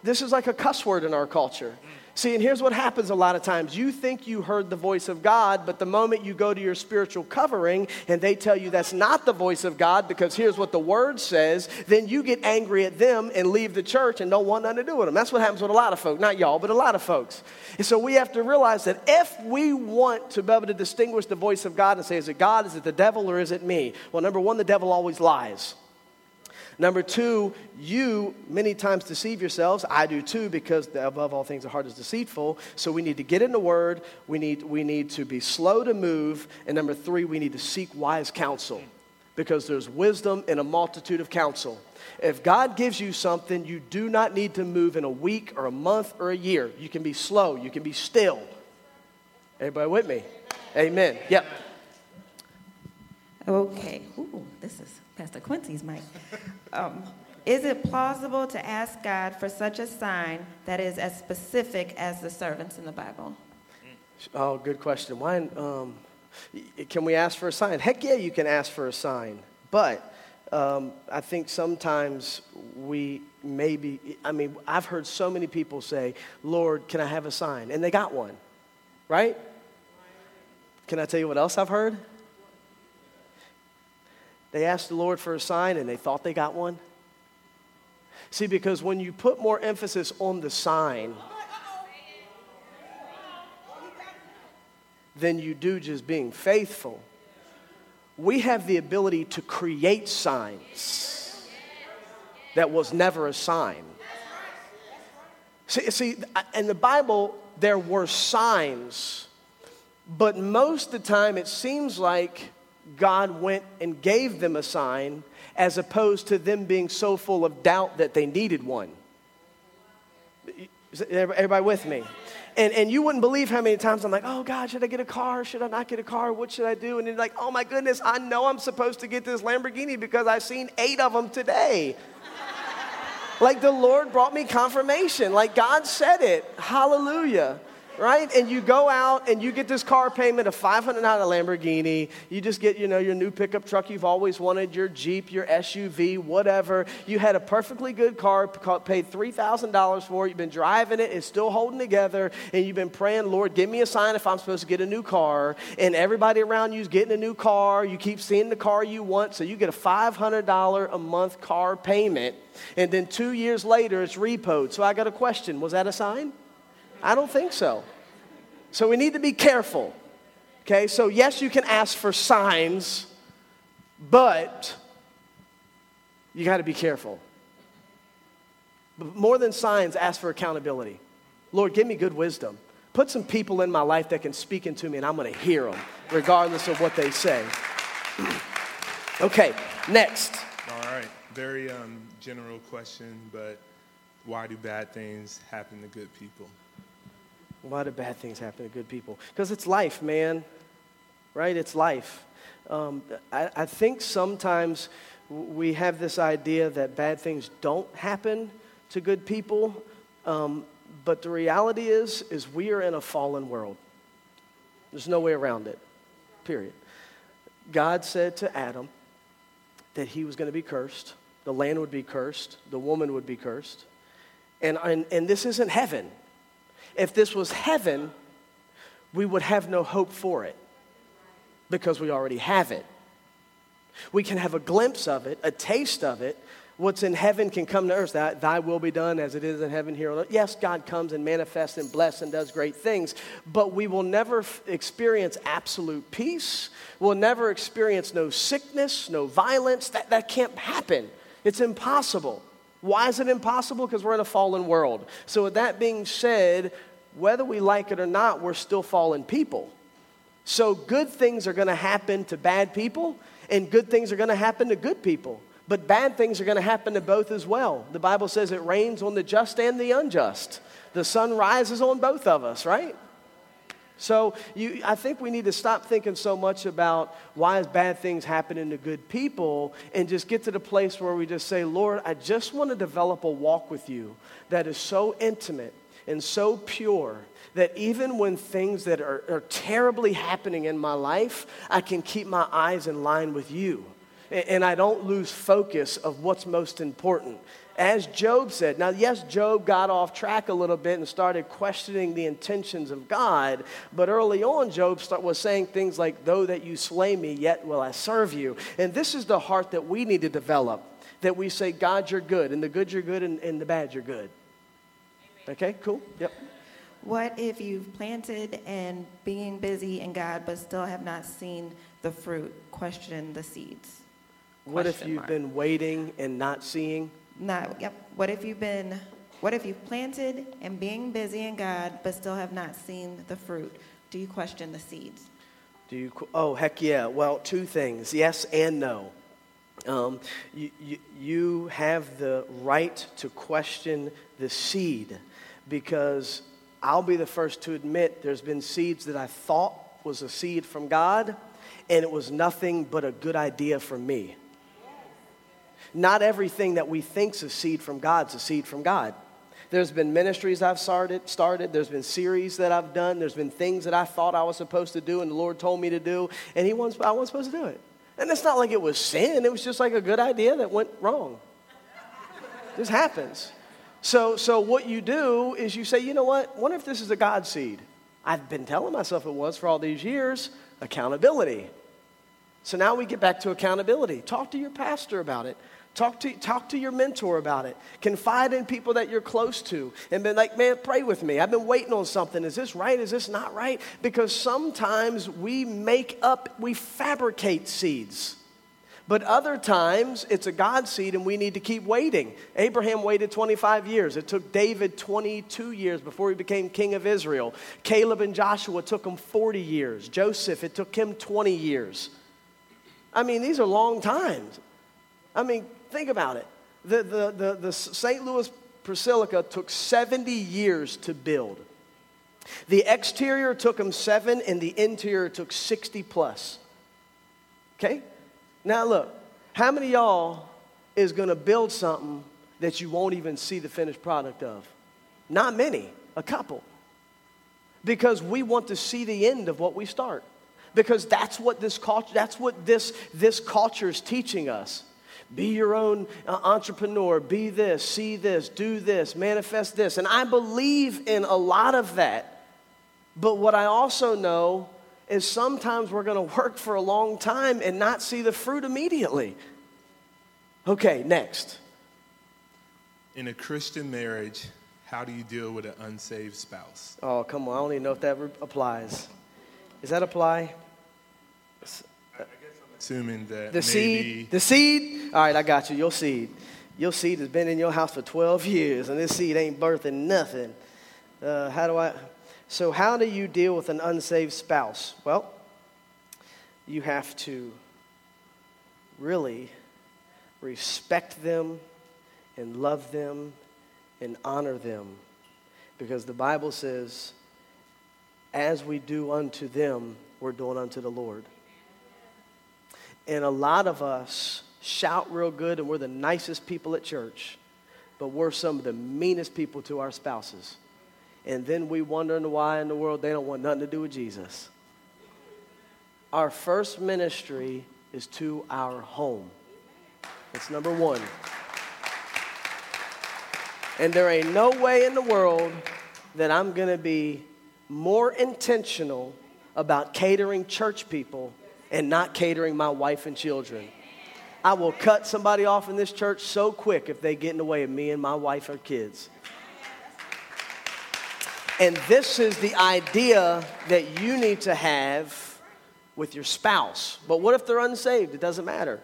This is like a cuss word in our culture. See, and here's what happens a lot of times. You think you heard the voice of God, but the moment you go to your spiritual covering and they tell you that's not the voice of God because here's what the word says, then you get angry at them and leave the church and don't want nothing to do with them. That's what happens with a lot of folks. Not y'all, but a lot of folks. And so we have to realize that if we want to be able to distinguish the voice of God and say, is it God, is it the devil, or is it me? Well, number one, the devil always lies. Number two, you many times deceive yourselves. I do too, because above all things, the heart is deceitful. So we need to get in the word. We need, we need to be slow to move. And number three, we need to seek wise counsel because there's wisdom in a multitude of counsel. If God gives you something, you do not need to move in a week or a month or a year. You can be slow, you can be still. Everybody with me? Amen. Yep. Okay. Ooh, this is Pastor Quincy's mic. Um, is it plausible to ask God for such a sign that is as specific as the servants in the Bible? Oh, good question. Why? Um, can we ask for a sign? Heck yeah, you can ask for a sign. But um, I think sometimes we maybe, I mean, I've heard so many people say, Lord, can I have a sign? And they got one, right? Can I tell you what else I've heard? They asked the Lord for a sign and they thought they got one. See, because when you put more emphasis on the sign than you do just being faithful, we have the ability to create signs that was never a sign. See, see, in the Bible, there were signs, but most of the time it seems like God went and gave them a sign as opposed to them being so full of doubt that they needed one. Is everybody with me? And, and you wouldn't believe how many times I'm like, oh God, should I get a car? Should I not get a car? What should I do? And you're like, oh my goodness, I know I'm supposed to get this Lamborghini because I've seen eight of them today. like the Lord brought me confirmation. Like God said it. Hallelujah right? And you go out and you get this car payment of $500 Lamborghini. You just get, you know, your new pickup truck you've always wanted, your Jeep, your SUV, whatever. You had a perfectly good car, paid $3,000 for it. You've been driving it, it's still holding together, and you've been praying, Lord, give me a sign if I'm supposed to get a new car. And everybody around you is getting a new car. You keep seeing the car you want, so you get a $500 a month car payment. And then two years later, it's repoed. So I got a question Was that a sign? I don't think so. So we need to be careful. Okay, so yes, you can ask for signs, but you got to be careful. But more than signs, ask for accountability. Lord, give me good wisdom. Put some people in my life that can speak into me, and I'm going to hear them, regardless of what they say. okay, next. All right, very um, general question, but why do bad things happen to good people? Why do bad things happen to good people? Because it's life, man. Right? It's life. Um, I, I think sometimes we have this idea that bad things don't happen to good people. Um, but the reality is, is we are in a fallen world. There's no way around it. Period. God said to Adam that he was going to be cursed. The land would be cursed. The woman would be cursed. And, and, and this isn't heaven. If this was heaven, we would have no hope for it because we already have it. We can have a glimpse of it, a taste of it. What's in heaven can come to earth. That thy will be done as it is in heaven here on earth. Yes, God comes and manifests and blesses and does great things, but we will never f- experience absolute peace. We'll never experience no sickness, no violence. That, that can't happen. It's impossible. Why is it impossible? Because we're in a fallen world. So, with that being said, whether we like it or not, we're still fallen people. So, good things are going to happen to bad people, and good things are going to happen to good people. But bad things are going to happen to both as well. The Bible says it rains on the just and the unjust. The sun rises on both of us, right? So you, I think we need to stop thinking so much about why is bad things happening to good people and just get to the place where we just say, Lord, I just want to develop a walk with you that is so intimate and so pure that even when things that are, are terribly happening in my life, I can keep my eyes in line with you. and I don't lose focus of what's most important. As Job said, now, yes, Job got off track a little bit and started questioning the intentions of God, but early on, Job start, was saying things like, Though that you slay me, yet will I serve you. And this is the heart that we need to develop that we say, God, you're good, and the good, you're good, and, and the bad, you're good. Okay, cool? Yep. What if you've planted and being busy in God, but still have not seen the fruit? Question the seeds. What if you've mark. been waiting and not seeing? Not, yep. What if you've been, what if you've planted and being busy in God, but still have not seen the fruit? Do you question the seeds? Do you? Oh, heck yeah. Well, two things yes and no. Um, you, you, you have the right to question the seed because I'll be the first to admit there's been seeds that I thought was a seed from God, and it was nothing but a good idea from me. Not everything that we think's a seed from God's a seed from God. There's been ministries I've started, started. There's been series that I've done. There's been things that I thought I was supposed to do and the Lord told me to do, and he wasn't, I wasn't supposed to do it. And it's not like it was sin. It was just like a good idea that went wrong. This happens. So, so what you do is you say, you know what? Wonder if this is a God seed. I've been telling myself it was for all these years. Accountability. So now we get back to accountability. Talk to your pastor about it. Talk to, talk to your mentor about it. Confide in people that you're close to and be like, man, pray with me. I've been waiting on something. Is this right? Is this not right? Because sometimes we make up, we fabricate seeds. But other times it's a God seed and we need to keep waiting. Abraham waited 25 years. It took David 22 years before he became king of Israel. Caleb and Joshua took him 40 years. Joseph, it took him 20 years. I mean, these are long times. I mean, think about it. The, the, the, the St. Louis Basilica took 70 years to build. The exterior took them seven, and the interior took 60 plus. Okay? Now, look, how many y'all is going to build something that you won't even see the finished product of? Not many, a couple. Because we want to see the end of what we start. Because that's what this culture, that's what this, this culture is teaching us. Be your own uh, entrepreneur, be this, see this, do this, manifest this. And I believe in a lot of that. But what I also know is sometimes we're going to work for a long time and not see the fruit immediately. Okay, next. In a Christian marriage, how do you deal with an unsaved spouse? Oh, come on. I don't even know if that re- applies. Does that apply? Assuming that The seed? The seed? All right, I got you. Your seed. Your seed has been in your house for 12 years, and this seed ain't birthing nothing. Uh, how do I? So, how do you deal with an unsaved spouse? Well, you have to really respect them and love them and honor them because the Bible says, as we do unto them, we're doing unto the Lord. And a lot of us shout real good and we're the nicest people at church, but we're some of the meanest people to our spouses. And then we wondering why in the world they don't want nothing to do with Jesus. Our first ministry is to our home. It's number one. And there ain't no way in the world that I'm going to be more intentional about catering church people and not catering my wife and children. I will cut somebody off in this church so quick if they get in the way of me and my wife or kids. And this is the idea that you need to have with your spouse. But what if they're unsaved? It doesn't matter.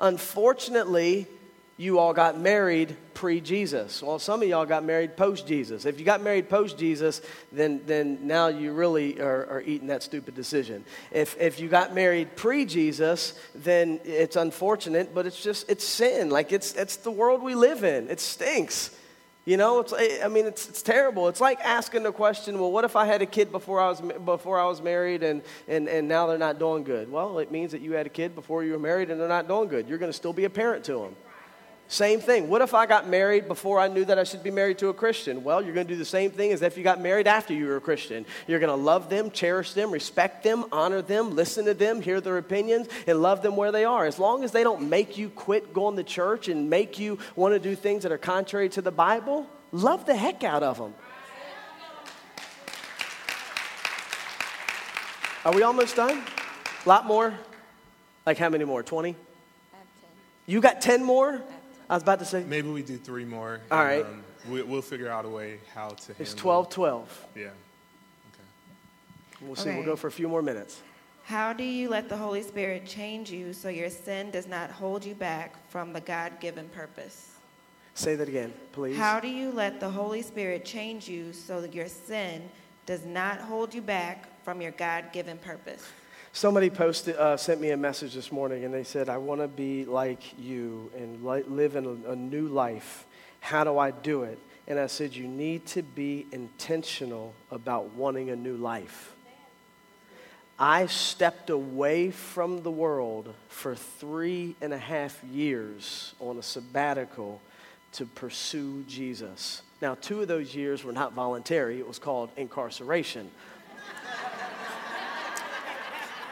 Unfortunately, you all got married pre Jesus. Well, some of y'all got married post Jesus. If you got married post Jesus, then, then now you really are, are eating that stupid decision. If, if you got married pre Jesus, then it's unfortunate, but it's just, it's sin. Like it's, it's the world we live in. It stinks. You know, it's, eh, I mean, it's, it's terrible. It's like asking the question, well, what if I had a kid before I was, before I was married and, and, and now they're not doing good? Well, it means that you had a kid before you were married and they're not doing good. You're going to still be a parent to them. Same thing. What if I got married before I knew that I should be married to a Christian? Well, you're going to do the same thing as if you got married after you were a Christian. You're going to love them, cherish them, respect them, honor them, listen to them, hear their opinions, and love them where they are. As long as they don't make you quit going to church and make you want to do things that are contrary to the Bible, love the heck out of them. Are we almost done? A lot more? Like how many more? 20? You got 10 more? I was about to say. Maybe we do three more. All right. Um, we, we'll figure out a way how to. It's handle- 12 12. Yeah. Okay. We'll see. We'll go for a few more minutes. How do you let the Holy Spirit change you so your sin does not hold you back from the God given purpose? Say that again, please. How do you let the Holy Spirit change you so that your sin does not hold you back from your God given purpose? Somebody posted, uh, sent me a message this morning, and they said, "I want to be like you and li- live in a, a new life. How do I do it?" And I said, "You need to be intentional about wanting a new life." I stepped away from the world for three and a half years on a sabbatical to pursue Jesus. Now, two of those years were not voluntary, it was called incarceration.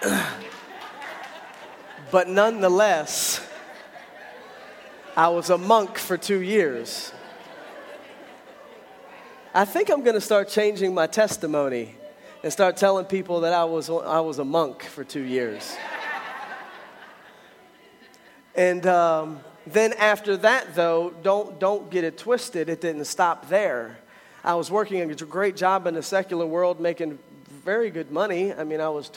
but nonetheless, I was a monk for two years. I think I'm going to start changing my testimony and start telling people that I was, I was a monk for two years. and um, then after that, though, don't, don't get it twisted. It didn't stop there. I was working a great job in the secular world, making very good money. I mean, I was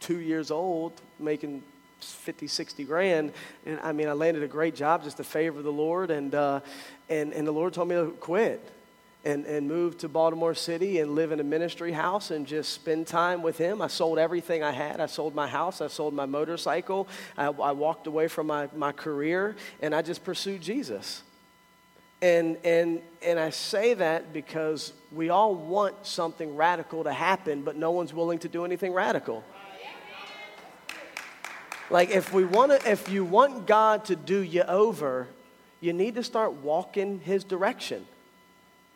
22 years old, making 50, 60 grand. And I mean, I landed a great job, just to favor the Lord. And, uh, and, and the Lord told me to quit and, and move to Baltimore City and live in a ministry house and just spend time with Him. I sold everything I had. I sold my house. I sold my motorcycle. I, I walked away from my, my career and I just pursued Jesus. And, and, and I say that because we all want something radical to happen, but no one's willing to do anything radical. Like if we want to, if you want God to do you over, you need to start walking His direction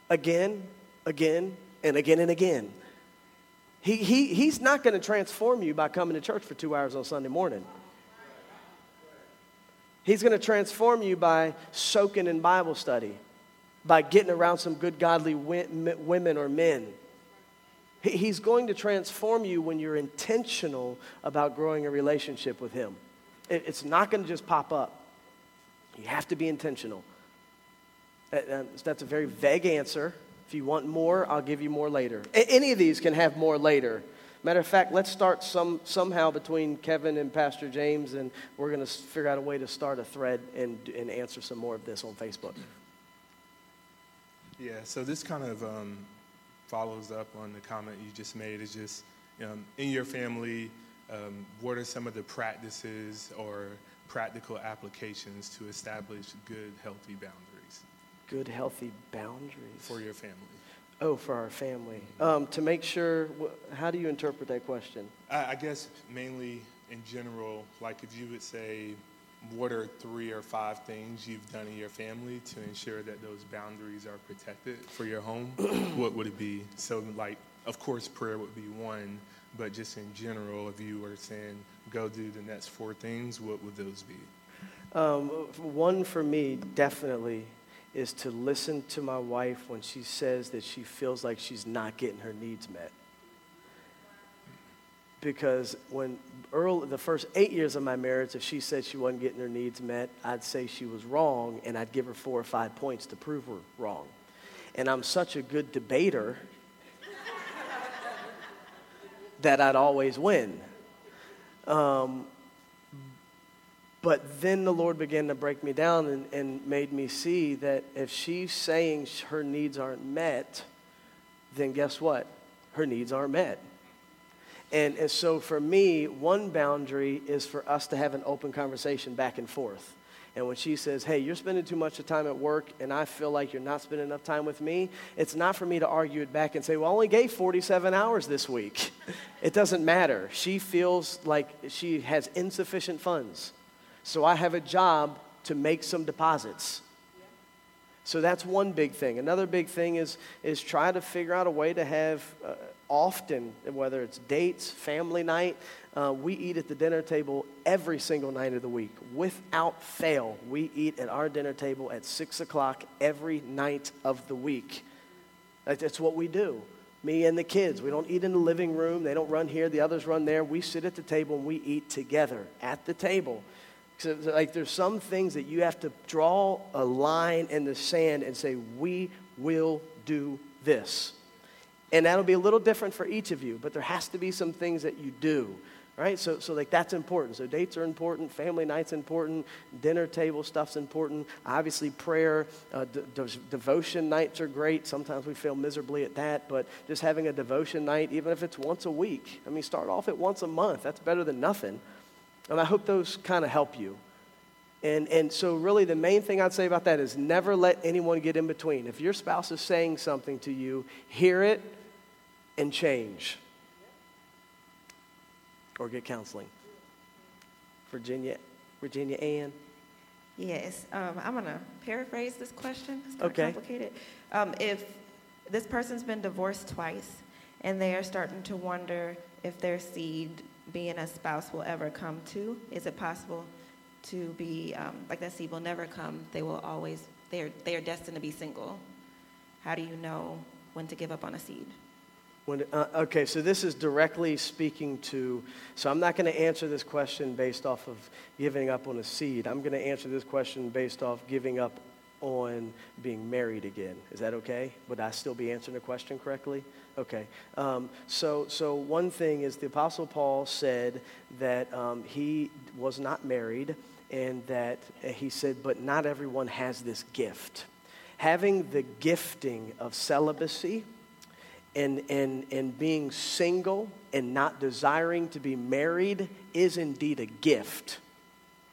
again, again, and again and again. He, he, he's not going to transform you by coming to church for two hours on Sunday morning. He's going to transform you by soaking in Bible study, by getting around some good, godly women or men. He- He's going to transform you when you're intentional about growing a relationship with Him. It's not going to just pop up. You have to be intentional. That- that- That's a very vague answer. If you want more, I'll give you more later. Any of these can have more later. Matter of fact, let's start some, somehow between Kevin and Pastor James, and we're going to figure out a way to start a thread and, and answer some more of this on Facebook. Yeah, so this kind of um, follows up on the comment you just made. Is just um, in your family, um, what are some of the practices or practical applications to establish good, healthy boundaries Good, healthy boundaries. for your family? Oh, for our family. Um, to make sure, wh- how do you interpret that question? I, I guess mainly in general, like if you would say, what are three or five things you've done in your family to ensure that those boundaries are protected for your home? what would it be? So, like, of course, prayer would be one, but just in general, if you were saying, go do the next four things, what would those be? Um, one for me, definitely, is to listen to my wife when she says that she feels like she's not getting her needs met. Because when early, the first eight years of my marriage, if she said she wasn't getting her needs met, I'd say she was wrong and I'd give her four or five points to prove her wrong. And I'm such a good debater that I'd always win. Um, but then the Lord began to break me down and, and made me see that if she's saying her needs aren't met, then guess what? Her needs aren't met. And, and so for me, one boundary is for us to have an open conversation back and forth. And when she says, hey, you're spending too much time at work and I feel like you're not spending enough time with me, it's not for me to argue it back and say, well, I only gave 47 hours this week. it doesn't matter. She feels like she has insufficient funds. So I have a job to make some deposits. So that's one big thing. Another big thing is, is try to figure out a way to have uh, often, whether it's dates, family night, uh, we eat at the dinner table every single night of the week. Without fail, we eat at our dinner table at 6 o'clock every night of the week. That's what we do. Me and the kids. We don't eat in the living room. They don't run here. The others run there. We sit at the table and we eat together at the table. So, like, there's some things that you have to draw a line in the sand and say, we will do this. And that'll be a little different for each of you, but there has to be some things that you do. Right? So, so like that's important. So dates are important, family nights important, dinner table stuff's important. Obviously, prayer, uh, de- devotion nights are great. Sometimes we fail miserably at that, but just having a devotion night, even if it's once a week. I mean, start off at once a month. That's better than nothing. And I hope those kind of help you. And, and so, really, the main thing I'd say about that is never let anyone get in between. If your spouse is saying something to you, hear it and change. Or get counseling. Virginia, Virginia Ann. Yes, um, I'm going to paraphrase this question. It's kind okay. of complicated. Um, if this person's been divorced twice and they are starting to wonder if their seed being a spouse will ever come to? Is it possible to be um, like that seed will never come? They will always they're they are destined to be single. How do you know when to give up on a seed? When, uh, okay, so this is directly speaking to. So I'm not going to answer this question based off of giving up on a seed. I'm going to answer this question based off giving up on being married again. Is that okay? Would I still be answering the question correctly? Okay. Um, so, so one thing is the Apostle Paul said that um, he was not married, and that he said, but not everyone has this gift. Having the gifting of celibacy and, and, and being single and not desiring to be married is indeed a gift.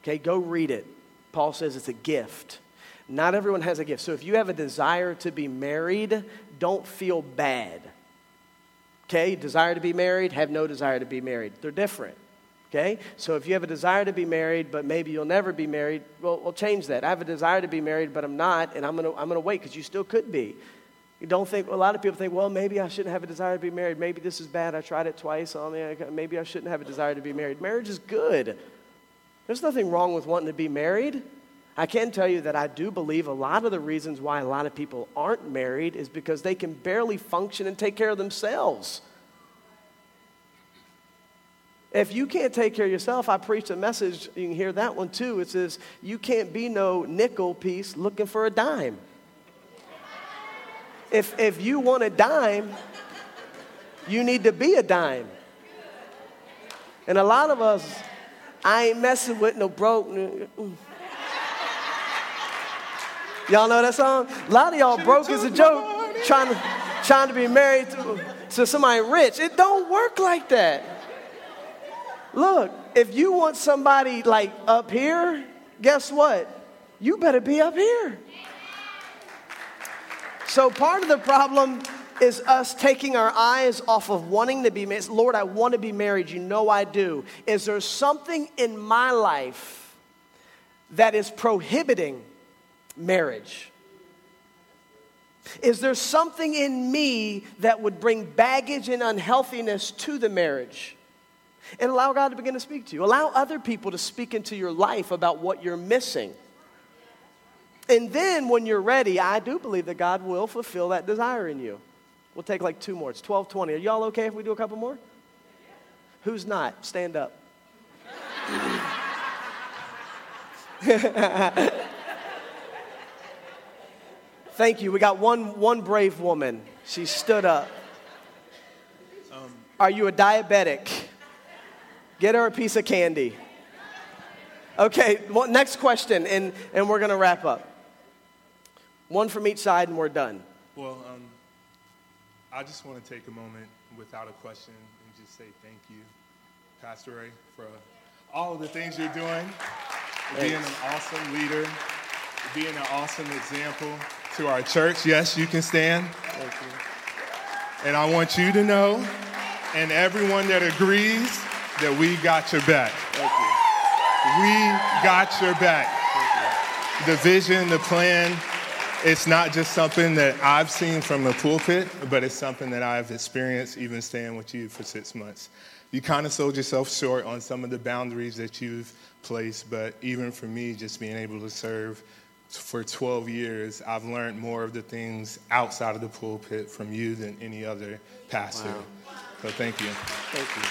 Okay, go read it. Paul says it's a gift. Not everyone has a gift. So if you have a desire to be married, don't feel bad. Okay, desire to be married, have no desire to be married. They're different. Okay? So if you have a desire to be married, but maybe you'll never be married, well, we'll change that. I have a desire to be married, but I'm not, and I'm going to I'm going to wait because you still could be. You don't think, a lot of people think, well, maybe I shouldn't have a desire to be married. Maybe this is bad. I tried it twice. Oh, man, maybe I shouldn't have a desire to be married. Marriage is good. There's nothing wrong with wanting to be married. I can tell you that I do believe a lot of the reasons why a lot of people aren't married is because they can barely function and take care of themselves. If you can't take care of yourself, I preached a message, you can hear that one too. It says, You can't be no nickel piece looking for a dime. If, if you want a dime, you need to be a dime. And a lot of us, I ain't messing with no broke. Mm. Y'all know that song? A lot of y'all broke as a joke, trying to, trying to be married to, to somebody rich. It don't work like that. Look, if you want somebody like up here, guess what? You better be up here. So part of the problem is us taking our eyes off of wanting to be married. Lord, I want to be married. You know I do. Is there something in my life that is prohibiting marriage? Is there something in me that would bring baggage and unhealthiness to the marriage? And allow God to begin to speak to you. Allow other people to speak into your life about what you're missing. And then when you're ready, I do believe that God will fulfill that desire in you. We'll take like two more. It's 1220. Are y'all okay if we do a couple more? Who's not? Stand up. Thank you. We got one, one brave woman. She stood up. Um, Are you a diabetic? Get her a piece of candy. Okay, well, next question, and, and we're going to wrap up. One from each side, and we're done. Well, um, I just want to take a moment without a question and just say thank you, Pastor Ray, for all of the things you're doing, Thanks. being an awesome leader, being an awesome example to our church. Yes, you can stand. Thank you. And I want you to know, and everyone that agrees, that we got your back. Thank you. We got your back. the vision, the plan, it's not just something that I've seen from the pulpit, but it's something that I've experienced even staying with you for six months. You kind of sold yourself short on some of the boundaries that you've placed, but even for me, just being able to serve for 12 years, I've learned more of the things outside of the pulpit from you than any other pastor. Wow. So thank you. Thank you.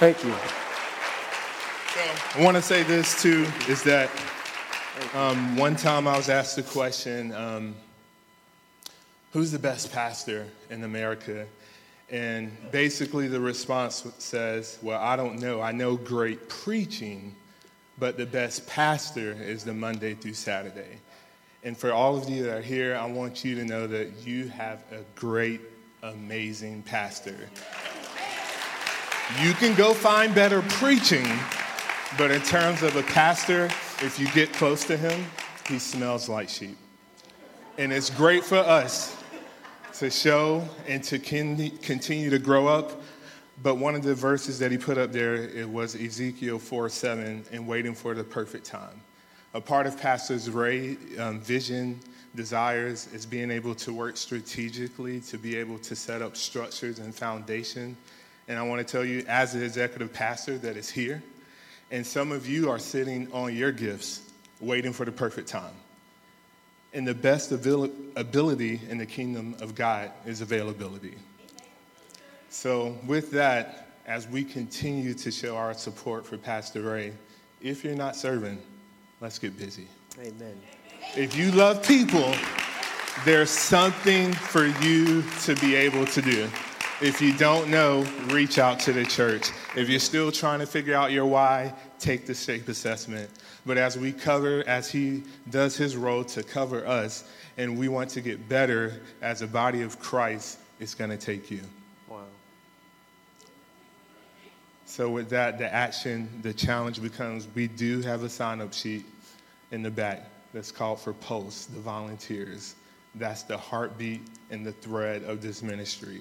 Thank you. I want to say this too is that um, one time I was asked the question, um, who's the best pastor in America? And basically the response says, well, I don't know. I know great preaching, but the best pastor is the Monday through Saturday. And for all of you that are here, I want you to know that you have a great, amazing pastor. You can go find better preaching, but in terms of a pastor, if you get close to him, he smells like sheep. And it's great for us to show and to continue to grow up. But one of the verses that he put up there it was Ezekiel 4 7 and waiting for the perfect time. A part of Pastor's Ray um, vision, desires, is being able to work strategically, to be able to set up structures and foundation. And I want to tell you, as an executive pastor that is here, and some of you are sitting on your gifts, waiting for the perfect time. And the best ability in the kingdom of God is availability. So, with that, as we continue to show our support for Pastor Ray, if you're not serving, let's get busy. Amen. If you love people, there's something for you to be able to do. If you don't know, reach out to the church. If you're still trying to figure out your why, take the shape assessment. But as we cover, as he does his role to cover us, and we want to get better as a body of Christ, it's going to take you. Wow. So, with that, the action, the challenge becomes we do have a sign up sheet in the back that's called for posts, the volunteers. That's the heartbeat and the thread of this ministry.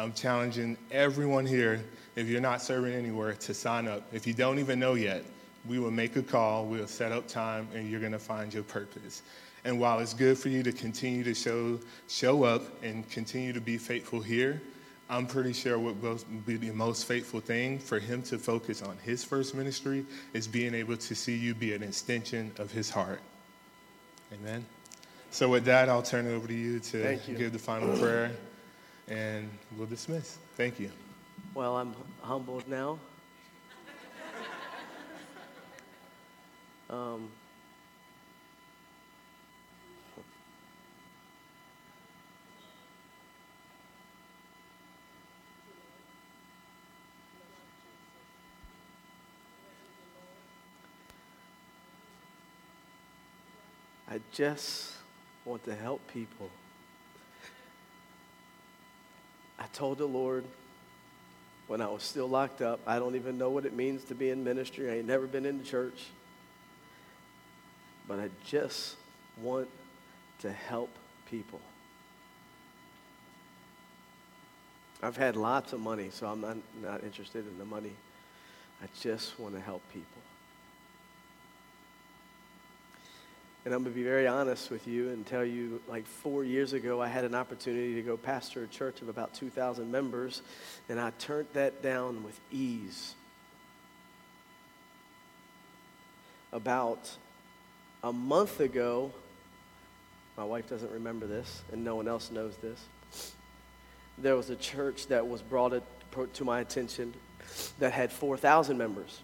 I'm challenging everyone here, if you're not serving anywhere, to sign up. If you don't even know yet, we will make a call, we'll set up time, and you're going to find your purpose. And while it's good for you to continue to show, show up and continue to be faithful here, I'm pretty sure what will be the most faithful thing for him to focus on his first ministry is being able to see you be an extension of his heart. Amen. So, with that, I'll turn it over to you to you. give the final prayer and we'll dismiss. Thank you. Well, I'm humbled now. Um, I just want to help people. I told the Lord when I was still locked up, I don't even know what it means to be in ministry. I ain't never been in the church. But I just want to help people. I've had lots of money, so I'm not, not interested in the money. I just want to help people. And I'm going to be very honest with you and tell you like four years ago, I had an opportunity to go pastor a church of about 2,000 members, and I turned that down with ease. About a month ago, my wife doesn't remember this, and no one else knows this. There was a church that was brought to my attention that had 4,000 members.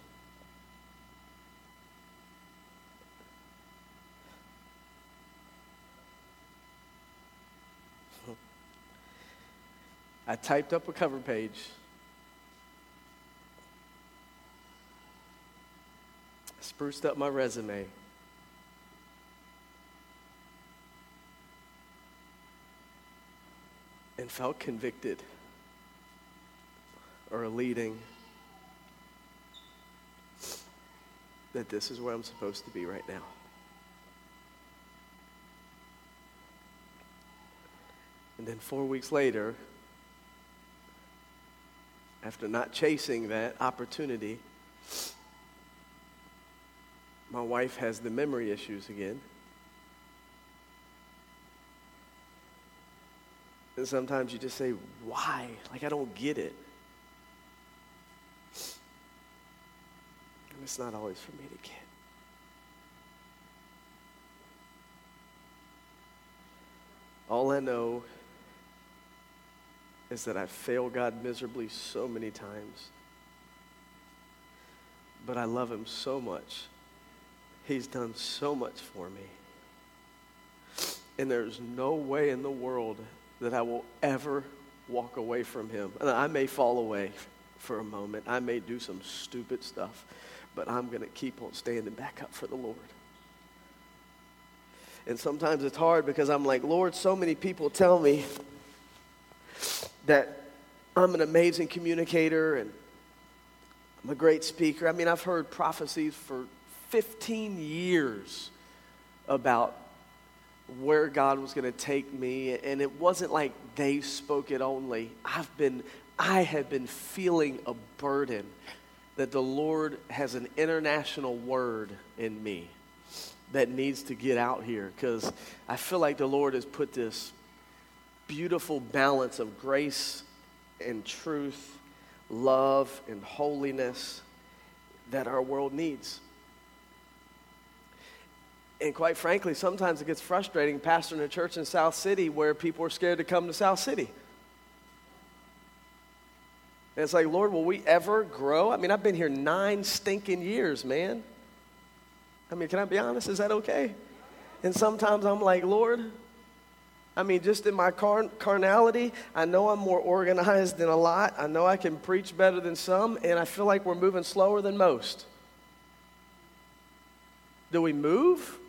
I typed up a cover page. Spruced up my resume. And felt convicted or leading that this is where I'm supposed to be right now. And then four weeks later, after not chasing that opportunity, my wife has the memory issues again. And sometimes you just say, why? Like, I don't get it. And it's not always for me to get. All I know is that I fail God miserably so many times. But I love Him so much. He's done so much for me. And there's no way in the world that I will ever walk away from Him. And I may fall away for a moment, I may do some stupid stuff, but I'm going to keep on standing back up for the Lord. And sometimes it's hard because I'm like, Lord, so many people tell me that I'm an amazing communicator and I'm a great speaker. I mean, I've heard prophecies for 15 years about where God was going to take me, and it wasn't like they spoke it only. I've been, I have been feeling a burden that the Lord has an international word in me that needs to get out here because I feel like the Lord has put this beautiful balance of grace and truth, love and holiness that our world needs. And quite frankly, sometimes it gets frustrating pastoring a church in South City where people are scared to come to South City. And it's like, Lord, will we ever grow? I mean, I've been here nine stinking years, man. I mean, can I be honest? Is that okay? And sometimes I'm like, Lord, I mean, just in my car- carnality, I know I'm more organized than a lot. I know I can preach better than some, and I feel like we're moving slower than most. Do we move?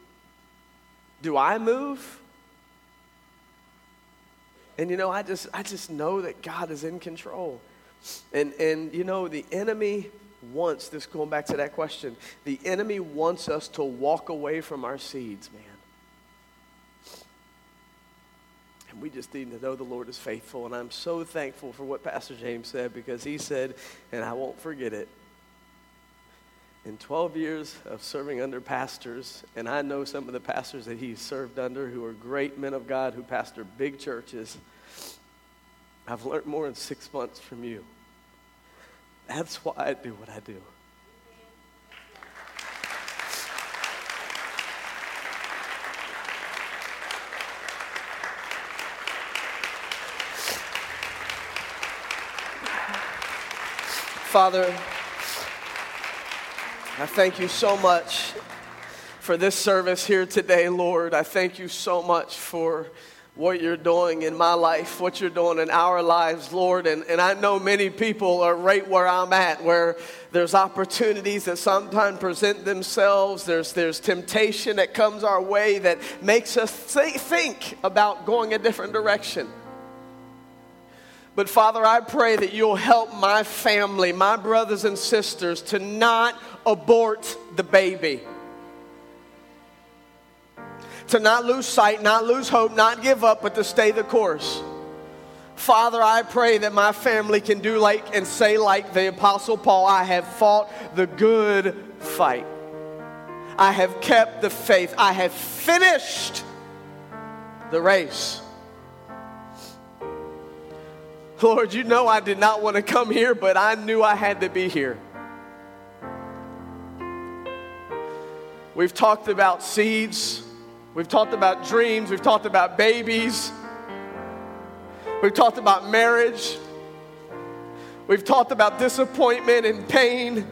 Do I move? And you know, I just I just know that God is in control. And and you know, the enemy wants this going back to that question. The enemy wants us to walk away from our seeds, man. We just need to know the Lord is faithful. And I'm so thankful for what Pastor James said because he said, and I won't forget it, in 12 years of serving under pastors, and I know some of the pastors that he served under who are great men of God who pastor big churches. I've learned more in six months from you. That's why I do what I do. Father, I thank you so much for this service here today, Lord. I thank you so much for what you're doing in my life, what you're doing in our lives, Lord. And, and I know many people are right where I'm at, where there's opportunities that sometimes present themselves. There's, there's temptation that comes our way that makes us th- think about going a different direction. But Father, I pray that you'll help my family, my brothers and sisters, to not abort the baby. To not lose sight, not lose hope, not give up, but to stay the course. Father, I pray that my family can do like and say, like the Apostle Paul, I have fought the good fight. I have kept the faith. I have finished the race. Lord, you know I did not want to come here, but I knew I had to be here. We've talked about seeds. We've talked about dreams. We've talked about babies. We've talked about marriage. We've talked about disappointment and pain.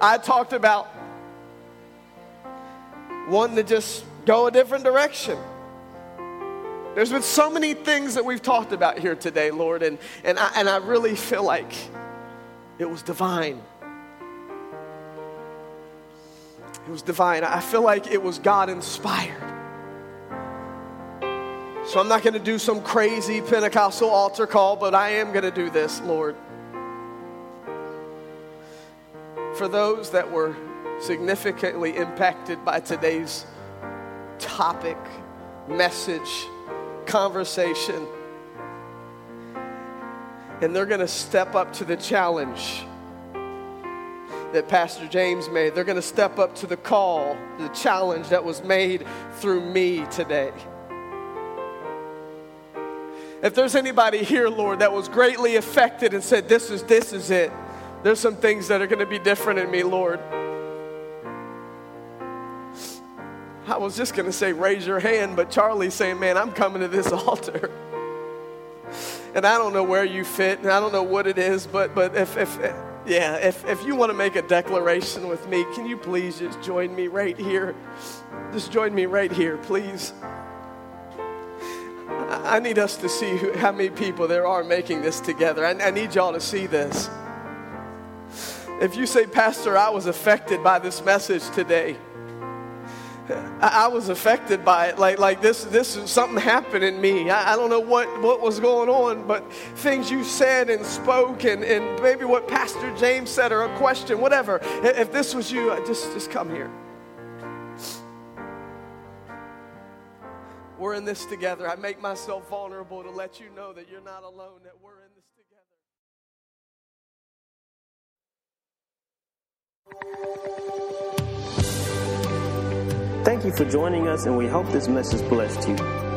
I talked about wanting to just go a different direction. There's been so many things that we've talked about here today, Lord, and, and, I, and I really feel like it was divine. It was divine. I feel like it was God inspired. So I'm not going to do some crazy Pentecostal altar call, but I am going to do this, Lord. For those that were significantly impacted by today's topic, message, conversation, and they're going to step up to the challenge that Pastor James made. They're going to step up to the call, the challenge that was made through me today. If there's anybody here, Lord, that was greatly affected and said, This is this is it. There's some things that are going to be different in me, Lord. I was just going to say, raise your hand, but Charlie's saying, man, I'm coming to this altar. And I don't know where you fit, and I don't know what it is, but, but if, if, yeah, if, if you want to make a declaration with me, can you please just join me right here? Just join me right here, please. I need us to see who, how many people there are making this together. I, I need y'all to see this. If you say, Pastor, I was affected by this message today, I, was affected by it. Like, like this, this is something happened in me. I, I, don't know what, what was going on, but things you said and spoke, and, and maybe what Pastor James said, or a question, whatever. If this was you, just, just come here. We're in this together. I make myself vulnerable to let you know that you're not alone, that we're in this Thank you for joining us, and we hope this message blessed you.